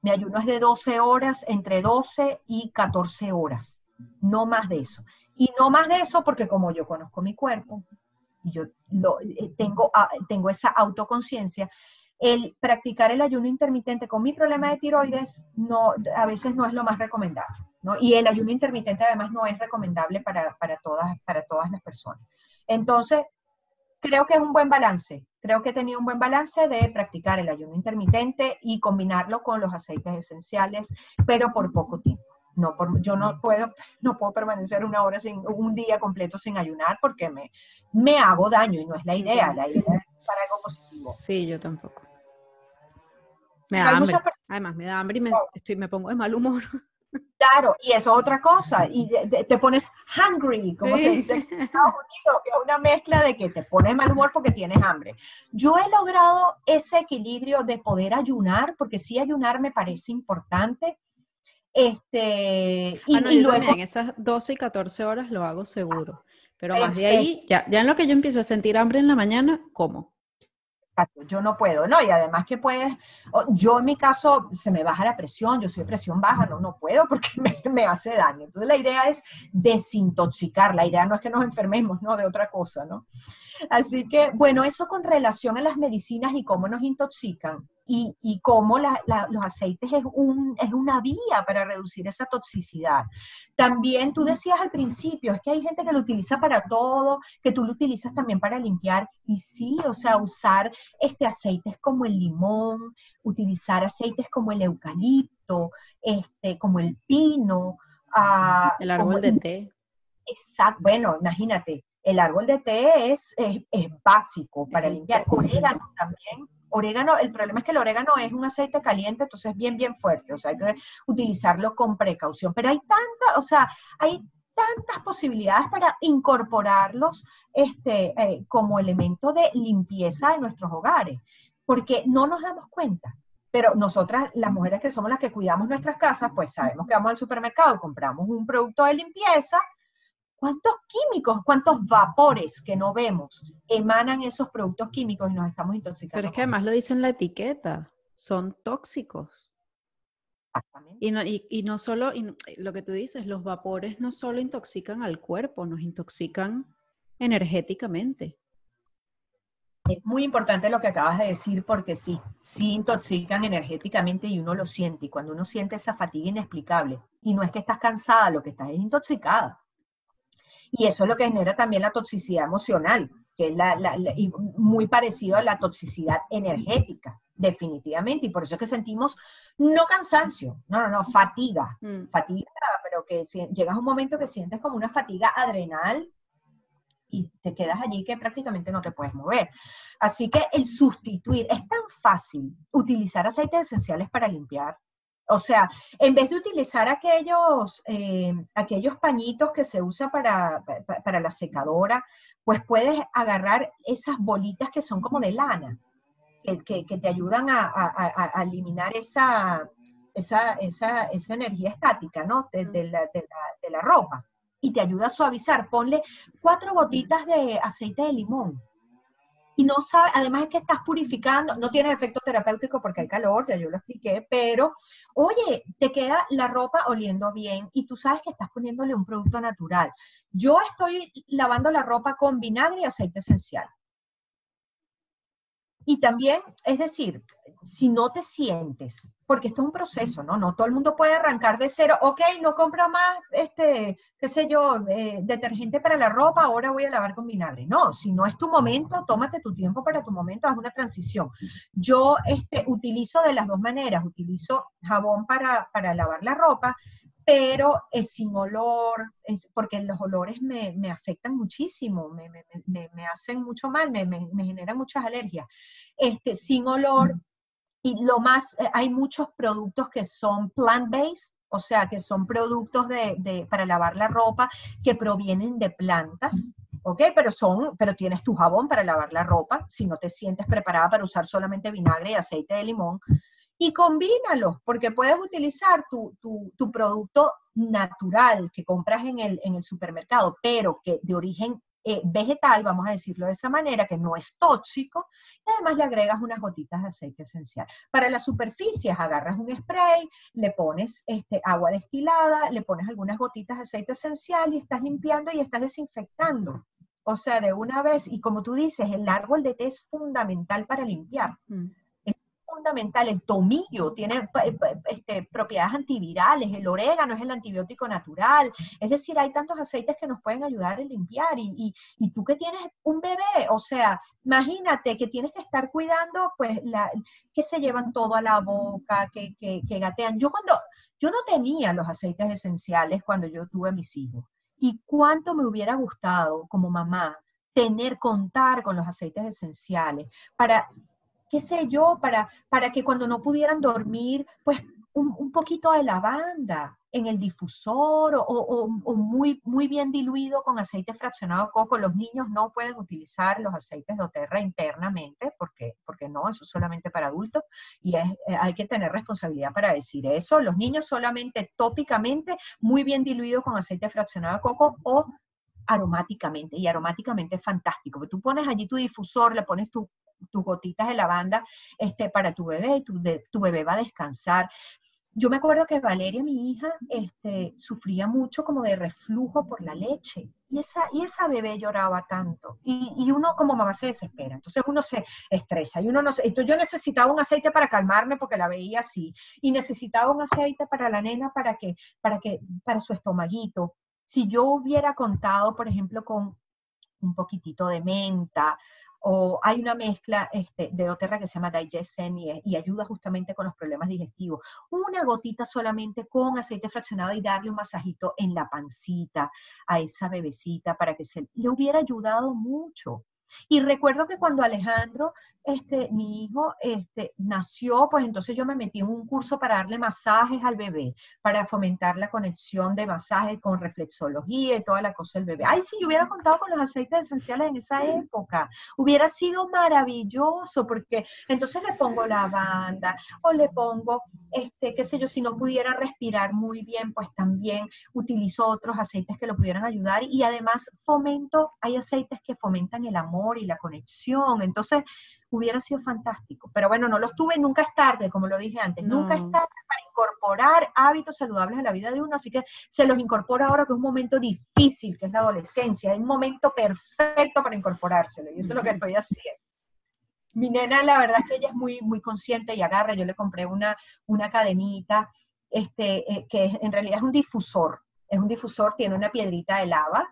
Mi ayuno es de 12 horas, entre 12 y 14 horas, no más de eso. Y no más de eso porque como yo conozco mi cuerpo y yo eh, tengo, tengo esa autoconciencia, el practicar el ayuno intermitente con mi problema de tiroides no, a veces no es lo más recomendable. ¿no? Y el ayuno intermitente además no es recomendable para, para, todas, para todas las personas. Entonces, creo que es un buen balance. Creo que he tenido un buen balance de practicar el ayuno intermitente y combinarlo con los aceites esenciales, pero por poco tiempo. No, yo no puedo, no puedo permanecer una hora sin, un día completo sin ayunar porque me, me hago daño y no es la idea. La idea es para algo positivo. Sí, yo tampoco. Me da hambre. Además, me da hambre y me, estoy, me pongo de mal humor. [LAUGHS] Claro, y eso es otra cosa. Y te pones hungry, como se dice en Estados Unidos, que es una mezcla de que te pones mal humor porque tienes hambre. Yo he logrado ese equilibrio de poder ayunar, porque sí ayunar me parece importante, este, y, ah, luego, también, esas 12 y 14 horas lo hago seguro. Pero más de ahí, ya, ya en lo que yo empiezo a sentir hambre en la mañana, ¿cómo? yo no puedo, ¿no? Y además que puedes, yo en mi caso se me baja la presión, yo soy presión baja, no, no puedo porque [LAUGHS] me, me, hace daño. Entonces la idea es desintoxicar, la idea no es que nos enfermemos, ¿no? De otra cosa, ¿no? Así que, bueno, eso con relación a las medicinas y cómo nos intoxican y, y cómo los aceites es, un, es una vía para reducir esa toxicidad. También tú decías al principio, es que hay gente que lo utiliza para todo, que tú lo utilizas también para limpiar. Y sí, o sea, usar este aceites como el limón, utilizar aceites como el eucalipto, este, como el pino. Ah, el árbol de té. Exacto, bueno, imagínate, el árbol de té es, es, básico para limpiar. Orégano también. Orégano, el problema es que el orégano es un aceite caliente, entonces es bien, bien fuerte, o sea, hay que utilizarlo con precaución. Pero hay tanta, o sea, hay tantas posibilidades para incorporarlos este, eh, como elemento de limpieza de nuestros hogares, porque no nos damos cuenta. Pero nosotras, las mujeres que somos las que cuidamos nuestras casas, pues sabemos que vamos al supermercado, compramos un producto de limpieza ¿Cuántos químicos, cuántos vapores que no vemos emanan esos productos químicos y nos estamos intoxicando? Pero es que además lo dice en la etiqueta, son tóxicos. Y no, y, no solo, lo que tú dices, los vapores no solo intoxican al cuerpo, nos intoxican energéticamente. Es muy importante lo que acabas de decir porque sí, sí intoxican energéticamente y uno lo siente. Y cuando uno siente esa fatiga inexplicable, y no es que estás cansada, lo que estás es intoxicada. Y eso es lo que genera también la toxicidad emocional, que es la, muy parecido a la toxicidad energética, definitivamente. Y por eso es que sentimos no cansancio, no, no, no, fatiga, mm. fatiga, pero que si, llegas a un momento que sientes como una fatiga adrenal y te quedas allí que prácticamente no te puedes mover. Así que el sustituir, es tan fácil utilizar aceites esenciales para limpiar. O sea, en vez de utilizar aquellos, eh, aquellos pañitos que se usa para, para, la secadora, pues puedes agarrar esas bolitas que son como de lana, que, que, te ayudan a, eliminar esa, esa, esa, esa, energía estática, ¿no? De, la, de la ropa y te ayuda a suavizar. Ponle cuatro gotitas de aceite de limón. Y no sabe, además es que estás purificando, no tiene efecto terapéutico porque hay calor, ya yo lo expliqué, pero oye, te queda la ropa oliendo bien y tú sabes que estás poniéndole un producto natural. Yo estoy lavando la ropa con vinagre y aceite esencial. Y también, es decir, si no te sientes, porque esto es un proceso, ¿no? No todo el mundo puede arrancar de cero, ok, no compro más, este, qué sé yo, eh, detergente para la ropa, ahora voy a lavar con vinagre. No, si no es tu momento, tómate tu tiempo para tu momento, haz una transición. Yo este, utilizo de las dos maneras, utilizo jabón para, para lavar la ropa, pero es sin olor, porque los olores me, me afectan muchísimo, me, me, me, hacen mucho mal, me, generan muchas alergias. Este, sin olor, y lo más, eh, hay muchos productos que son plant-based, o sea, que son productos de, de, para lavar la ropa que provienen de plantas. ¿ok? Pero son, pero tienes tu jabón para lavar la ropa, si no te sientes preparada para usar solamente vinagre y aceite de limón, y combínalos, porque puedes utilizar tu, producto natural que compras en el, en el, supermercado, pero que de origen eh, vegetal, vamos a decirlo de esa manera, que no es tóxico, y además le agregas unas gotitas de aceite esencial. Para las superficies, agarras un spray, le pones este, agua destilada, le pones algunas gotitas de aceite esencial y estás limpiando y estás desinfectando. O sea, de una vez, y como tú dices, el árbol de té es fundamental para limpiar. Mm fundamental. El tomillo tiene eh, este, propiedades antivirales, el orégano es el antibiótico natural. Es decir, hay tantos aceites que nos pueden ayudar a limpiar. Y, y, tú que tienes un bebé, o sea, imagínate que tienes que estar cuidando, pues, que se llevan todo a la boca, que, que, que gatean. Yo cuando, yo no tenía los aceites esenciales cuando yo tuve mis hijos. Y cuánto me hubiera gustado como mamá tener, contar con los aceites esenciales para qué sé yo, para, para que cuando no pudieran dormir, pues un, poquito de lavanda en el difusor o, muy, muy bien diluido con aceite fraccionado coco. Los niños no pueden utilizar los aceites de Oterra internamente porque, porque no, eso es solamente para adultos y es, eh, hay que tener responsabilidad para decir eso. Los niños solamente tópicamente muy bien diluido con aceite fraccionado coco o aromáticamente y aromáticamente es fantástico. Tú pones allí tu difusor, le pones tu tus gotitas de lavanda este, para tu bebé tu, tu bebé va a descansar. Yo me acuerdo que Valeria, mi hija, este, sufría mucho como de reflujo por la leche. Y esa, y esa bebé lloraba tanto. Y, y, uno como mamá se desespera. Entonces uno se estresa. Y uno no Entonces yo necesitaba un aceite para calmarme porque la veía así. Y necesitaba un aceite para la nena para que, para que, para su estomaguito. Si yo hubiera contado, por ejemplo, con un poquitito de menta o hay una mezcla este, de Oterra que se llama Digesten y, y, ayuda justamente con los problemas digestivos. Una gotita solamente con aceite fraccionado y darle un masajito en la pancita a esa bebecita para que se le hubiera ayudado mucho. Y recuerdo que cuando Alejandro, este, mi hijo, este, nació, pues entonces yo me metí en un curso para darle masajes al bebé, para fomentar la conexión de masajes con reflexología y toda la cosa del bebé. Ay, si yo hubiera contado con los aceites esenciales en esa época, hubiera sido maravilloso, porque entonces le pongo lavanda o le pongo, este, qué sé yo, si no pudiera respirar muy bien, pues también utilizo otros aceites que lo pudieran ayudar y además fomento, hay aceites que fomentan el amor y la conexión. Entonces, hubiera sido fantástico. Pero bueno, no los tuve, nunca es tarde, como lo dije antes, nunca es tarde para incorporar hábitos saludables a la vida de uno, así que se los incorpora ahora que es un momento difícil, que es la adolescencia, es un momento perfecto para incorporárselo, y eso es lo que estoy haciendo. Mi nena, la verdad es que ella es muy, muy consciente y agarra, yo le compré una, una cadenita, este, eh, que en realidad es un difusor, es un difusor, tiene una piedrita de lava,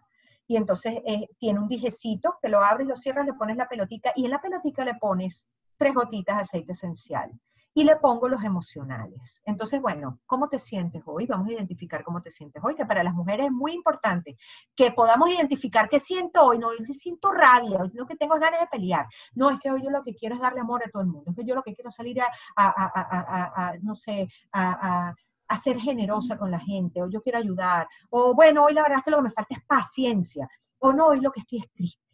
y entonces eh, tiene un dijecito que lo abres, lo cierras, le pones la pelotita y en la pelotita le pones tres gotitas de aceite esencial. y le pongo los emocionales. Entonces, bueno, ¿cómo te sientes hoy? Vamos a identificar cómo te sientes hoy, que para las mujeres es muy importante que podamos identificar qué siento hoy. No, hoy siento rabia, hoy lo que tengo ganas de pelear. No, es que hoy yo lo que quiero es darle amor a todo el mundo, es que yo lo que quiero es salir a, a no sé, a a ser generosa con la gente, o yo quiero ayudar, o bueno, hoy la verdad es que lo que me falta es paciencia, o no, hoy lo que estoy es triste,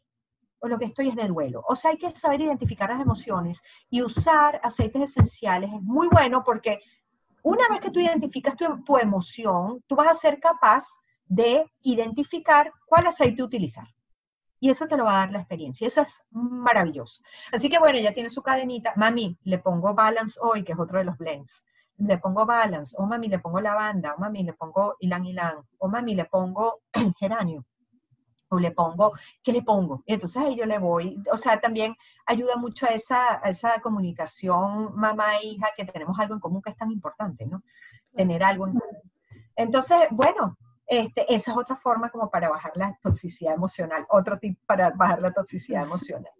o lo que estoy es de duelo. O sea, hay que saber identificar las emociones y usar aceites esenciales es muy bueno porque una vez que tú identificas tu, tu emoción, tú vas a ser capaz de identificar cuál aceite utilizar. Y eso te lo va a dar la experiencia. Eso es maravilloso. Así que bueno, ya tiene su cadenita. Mami, le pongo balance hoy, que es otro de los blends le pongo balance, o mami le pongo lavanda, o mami le pongo ilan ilan, o mami le pongo [CLEARS THROAT] geranio, o le pongo, ¿qué le pongo? Y entonces ahí yo le voy, o sea, también ayuda mucho a esa, esa comunicación mamá-hija, que tenemos algo en común que es tan importante, ¿no? Tener algo en común. Entonces, bueno, este, esa es otra forma como para bajar la toxicidad emocional, otro tip para bajar la toxicidad [LAUGHS] emocional.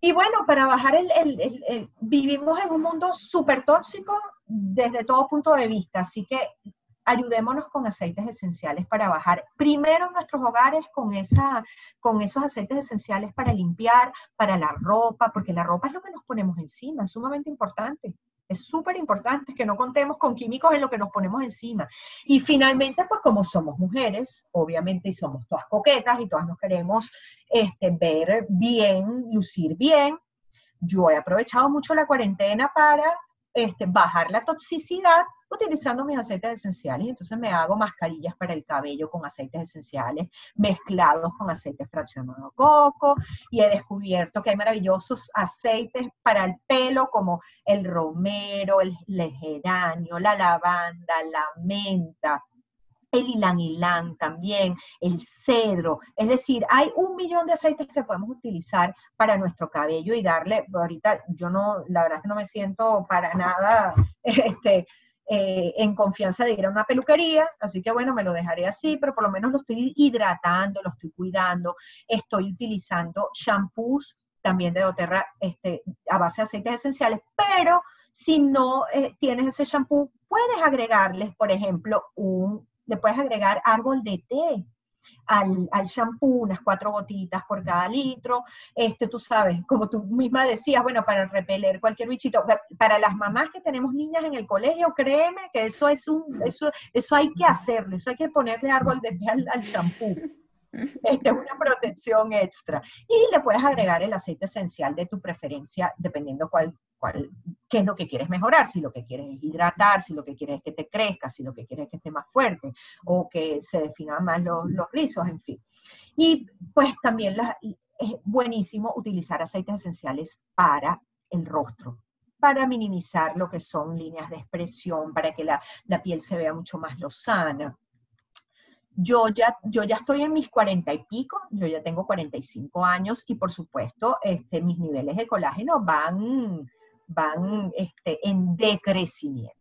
Y bueno, para bajar el, el, vivimos en un mundo súper tóxico desde todo punto de vista, así que ayudémonos con aceites esenciales para bajar primero en nuestros hogares con, esa, con esos aceites esenciales para limpiar, para la ropa, porque la ropa es lo que nos ponemos encima, es sumamente importante. Es súper importante que no contemos con químicos en lo que nos ponemos encima. Y finalmente, pues como somos mujeres, obviamente, y somos todas coquetas y todas nos queremos este, ver bien, lucir bien, yo he aprovechado mucho la cuarentena para este, bajar la toxicidad utilizando mis aceites esenciales. Entonces me hago mascarillas para el cabello con aceites esenciales mezclados con aceites fraccionado coco y he descubierto que hay maravillosos aceites para el pelo como el romero, el, el geranio, la lavanda, la menta, el ilan ilan también, el cedro. Es decir, hay un millón de aceites que podemos utilizar para nuestro cabello y darle, ahorita yo no, la verdad es que no me siento para nada [LAUGHS] este, eh, en confianza de ir a una peluquería, así que bueno, me lo dejaré así, pero por lo menos lo estoy hidratando, lo estoy cuidando, estoy utilizando shampoos también de doTERRA este, a base de aceites esenciales, pero si no eh, tienes ese shampoo, puedes agregarles, por ejemplo, un le puedes agregar árbol de té al, al shampoo, unas cuatro gotitas por cada litro. Este, tú sabes, como tú misma decías, bueno, para repeler cualquier bichito. Para las mamás que tenemos niñas en el colegio, créeme que eso es un, eso, eso hay que hacerlo, eso hay que ponerle árbol de té al, al shampoo. Este es una protección extra. Y le puedes agregar el aceite esencial de tu preferencia, dependiendo cuál, cuál, qué es lo que quieres mejorar, si lo que quieres es hidratar, si lo que quieres es que te crezca, si lo que quieres es que esté más fuerte o que se definan más los, los rizos, en fin. Y pues también es buenísimo utilizar aceites esenciales para el rostro, para minimizar lo que son líneas de expresión, para que la, la piel se vea mucho más lozana yo ya, yo ya estoy en mis cuarenta y pico, yo ya tengo 45 años y por supuesto este, mis niveles de colágeno van, van este, en decrecimiento,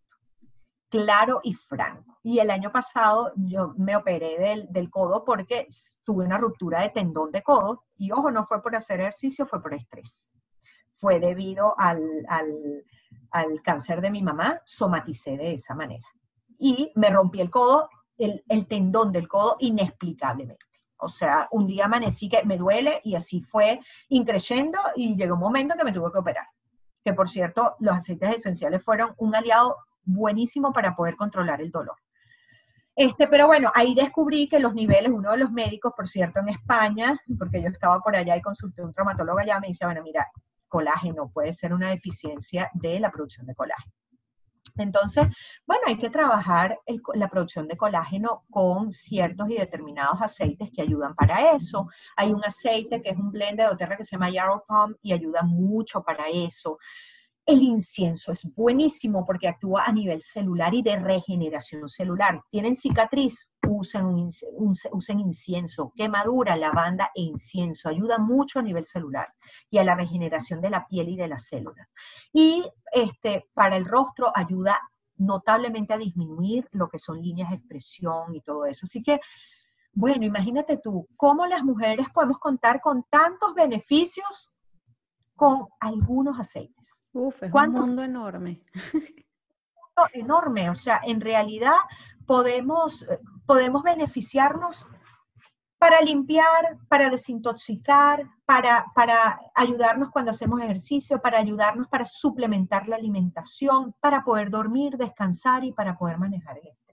claro y franco. Y el año pasado yo me operé del, del, codo porque tuve una ruptura de tendón de codo y ojo, no fue por hacer ejercicio, fue por estrés. Fue debido al, al, al cáncer de mi mamá, somaticé de esa manera. Y me rompí el codo el, tendón del codo inexplicablemente. O sea, un día amanecí que me duele y así fue increyendo y llegó un momento que me tuve que operar. Que por cierto, los aceites esenciales fueron un aliado buenísimo para poder controlar el dolor. Este, pero bueno, ahí descubrí que los niveles, uno de los médicos, por cierto, en España, porque yo estaba por allá y consulté a un traumatólogo allá, me dice, bueno, mira, colágeno puede ser una deficiencia de la producción de colágeno. Entonces, bueno, hay que trabajar la producción de colágeno con ciertos y determinados aceites que ayudan para eso. Hay un aceite que es un blend de doTERRA que se llama Yarrow Palm y ayuda mucho para eso. El incienso es buenísimo porque actúa a nivel celular y de regeneración celular. ¿Tienen cicatriz? Usen, incienso. Quemadura, lavanda e incienso. Ayuda mucho a nivel celular y a la regeneración de la piel y de las células. Y este, para el rostro ayuda notablemente a disminuir lo que son líneas de expresión y todo eso. Así que, bueno, imagínate tú, cómo las mujeres podemos contar con tantos beneficios con algunos aceites. Uf, es un mundo enorme. enorme, o sea, en realidad podemos, podemos beneficiarnos para limpiar, para desintoxicar, para, para ayudarnos cuando hacemos ejercicio, para ayudarnos para suplementar la alimentación, para poder dormir, descansar y para poder manejar el estrés.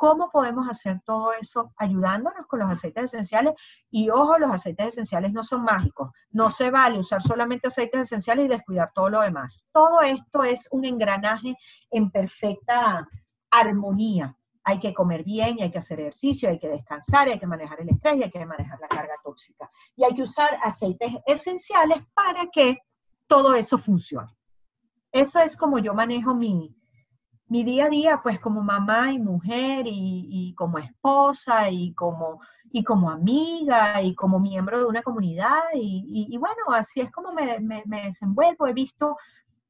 ¿Cómo podemos hacer todo eso ayudándonos con los aceites esenciales? Y ojo, los aceites esenciales no son mágicos. No se vale usar solamente aceites esenciales y descuidar todo lo demás. Todo esto es un engranaje en perfecta armonía hay que comer bien, hay que hacer ejercicio, hay que descansar, hay que manejar el estrés y hay que manejar la carga tóxica. Y hay que usar aceites esenciales para que todo eso funcione. Eso es como yo manejo mi, mi día a día, pues como mamá y mujer y, como esposa y como, y como amiga y como miembro de una comunidad. Y, bueno, así es como me, me, me desenvuelvo. He visto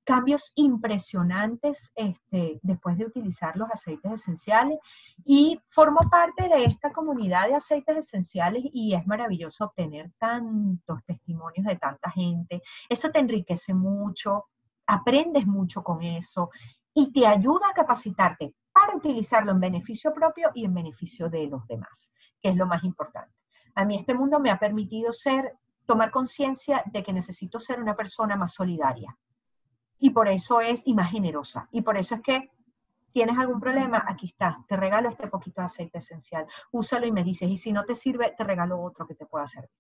cambios impresionantes este, después de utilizar los aceites esenciales y formo parte de esta comunidad de aceites esenciales y es maravilloso obtener tantos testimonios de tanta gente. Eso te enriquece mucho, aprendes mucho con eso y te ayuda a capacitarte para utilizarlo en beneficio propio y en beneficio de los demás, que es lo más importante. A mí este mundo me ha permitido ser, tomar conciencia de que necesito ser una persona más solidaria, y por eso es y más generosa. Y por eso es que tienes algún problema, aquí está, te regalo este poquito de aceite esencial, úsalo y me dices, y si no te sirve, te regalo otro que te pueda servir.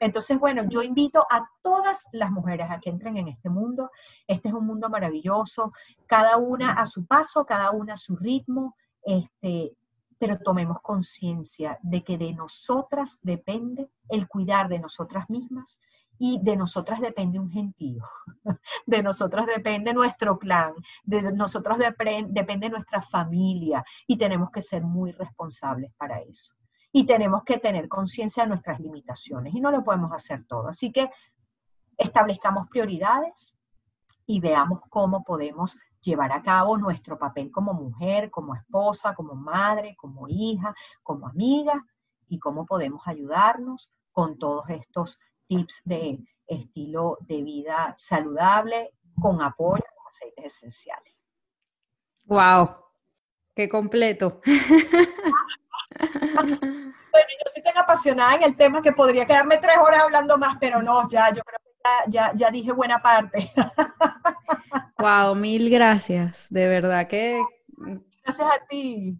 Entonces, bueno, yo invito a todas las mujeres a que entren en este mundo. Este es un mundo maravilloso, cada una a su paso, cada una a su ritmo, este, pero tomemos conciencia de que de nosotras depende el cuidar de nosotras mismas y de nosotras depende un gentío, [LAUGHS] de nosotras depende nuestro clan, de nosotros depende nuestra familia y tenemos que ser muy responsables para eso. Y tenemos que tener conciencia de nuestras limitaciones y no lo podemos hacer todo. Así que establezcamos prioridades y veamos cómo podemos llevar a cabo nuestro papel como mujer, como esposa, como madre, como hija, como amiga y cómo podemos ayudarnos con todos estos tips de estilo de vida saludable con apoyo a aceites esenciales. ¡Wow! ¡Qué completo! [LAUGHS] bueno, yo soy tan apasionada en el tema que podría quedarme tres horas hablando más, pero no, ya, yo creo que ya, ya dije buena parte. [LAUGHS] wow, mil gracias. De verdad que. Gracias a ti.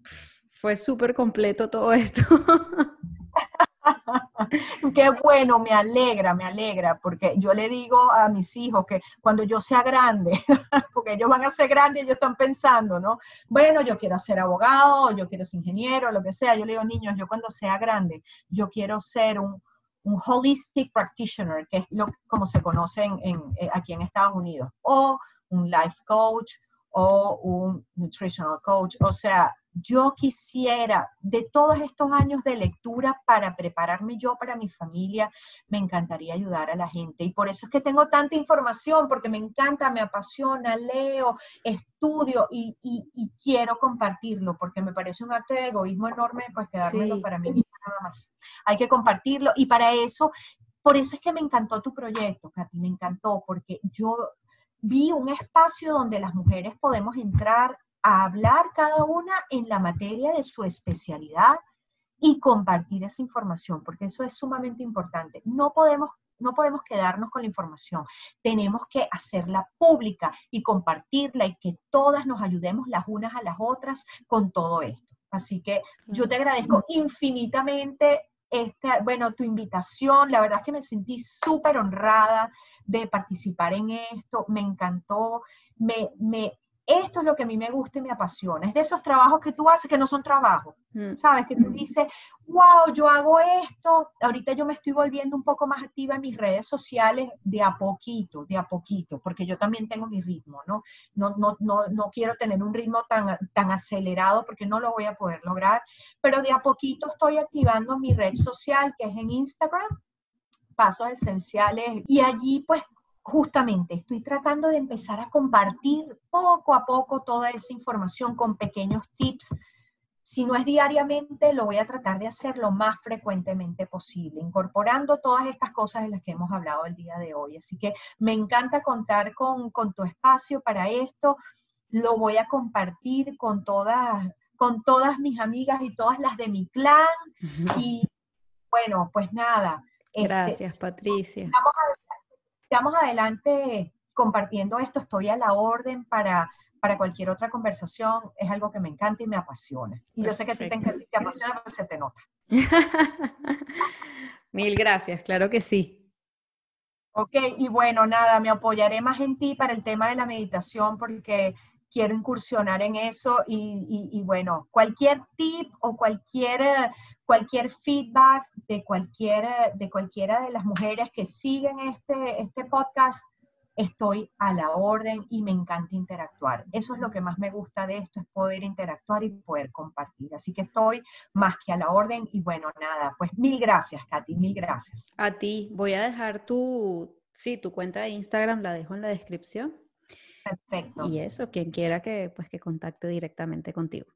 Fue súper completo todo esto. [LAUGHS] [LAUGHS] Qué bueno, me alegra, me alegra, porque yo le digo a mis hijos que cuando yo sea grande, [LAUGHS] porque ellos van a ser grandes, ellos están pensando, ¿no? Bueno, yo quiero ser abogado, yo quiero ser ingeniero, lo que sea. Yo le digo, niños, yo cuando sea grande, yo quiero ser un, holistic practitioner, que es lo, como se conoce en, eh, aquí en Estados Unidos, o un life coach, o un nutritional coach. O sea, yo quisiera, de todos estos años de lectura para prepararme yo para mi familia, me encantaría ayudar a la gente. Y por eso es que tengo tanta información, porque me encanta, me apasiona, leo, estudio y, quiero compartirlo, porque me parece un acto de egoísmo enorme, pues quedármelo para mí nada más. Hay que compartirlo y para eso, por eso es que me encantó tu proyecto, Katy, me encantó, porque yo vi un espacio donde las mujeres podemos entrar a hablar cada una en la materia de su especialidad y compartir esa información, porque eso es sumamente importante. No podemos, no podemos quedarnos con la información, tenemos que hacerla pública y compartirla y que todas nos ayudemos las unas a las otras con todo esto. Así que yo te agradezco infinitamente esta, bueno, tu invitación. La verdad es que me sentí súper honrada de participar en esto. Me encantó. Me, me, esto es lo que a mí me gusta y me apasiona. Es de esos trabajos que tú haces que no son trabajos, mm. ¿sabes? Que tú dices, wow, yo hago esto. Ahorita yo me estoy volviendo un poco más activa en mis redes sociales de a poquito, de a poquito, porque yo también tengo mi ritmo, ¿no? No, no, no, no quiero tener un ritmo tan, tan acelerado porque no lo voy a poder lograr, pero de a poquito estoy activando mi red social que es en Instagram pasos esenciales y allí pues justamente estoy tratando de empezar a compartir poco a poco toda esa información con pequeños tips Si no es diariamente, lo voy a tratar de hacer lo más frecuentemente posible, incorporando todas estas cosas de las que hemos hablado el día de hoy. Así que me encanta contar con, tu espacio para esto. Lo voy a compartir con todas, con todas mis amigas y todas las de mi clan. Y bueno, pues nada. Este, Gracias, Patricia. Estamos adelante compartiendo esto. Estoy a la orden para para cualquier otra conversación es algo que me encanta y me apasiona. Y yo sé que a ti te, encanta, te apasiona, pero se te nota. [LAUGHS] Mil gracias, claro que sí. Ok, y bueno, nada, me apoyaré más en ti para el tema de la meditación porque quiero incursionar en eso y, y, bueno, cualquier tip o cualquier, cualquier feedback de, cualquier, de cualquiera de las mujeres que siguen este, este podcast, estoy a la orden y me encanta interactuar. Eso es lo que más me gusta de esto, es poder interactuar y poder compartir. Así que estoy más que a la orden y bueno, nada, pues mil gracias, Katy, mil gracias. A ti, voy a dejar tu, sí, tu cuenta de Instagram, la dejo en la descripción. Perfecto. Y eso, quien quiera que, pues, que contacte directamente contigo.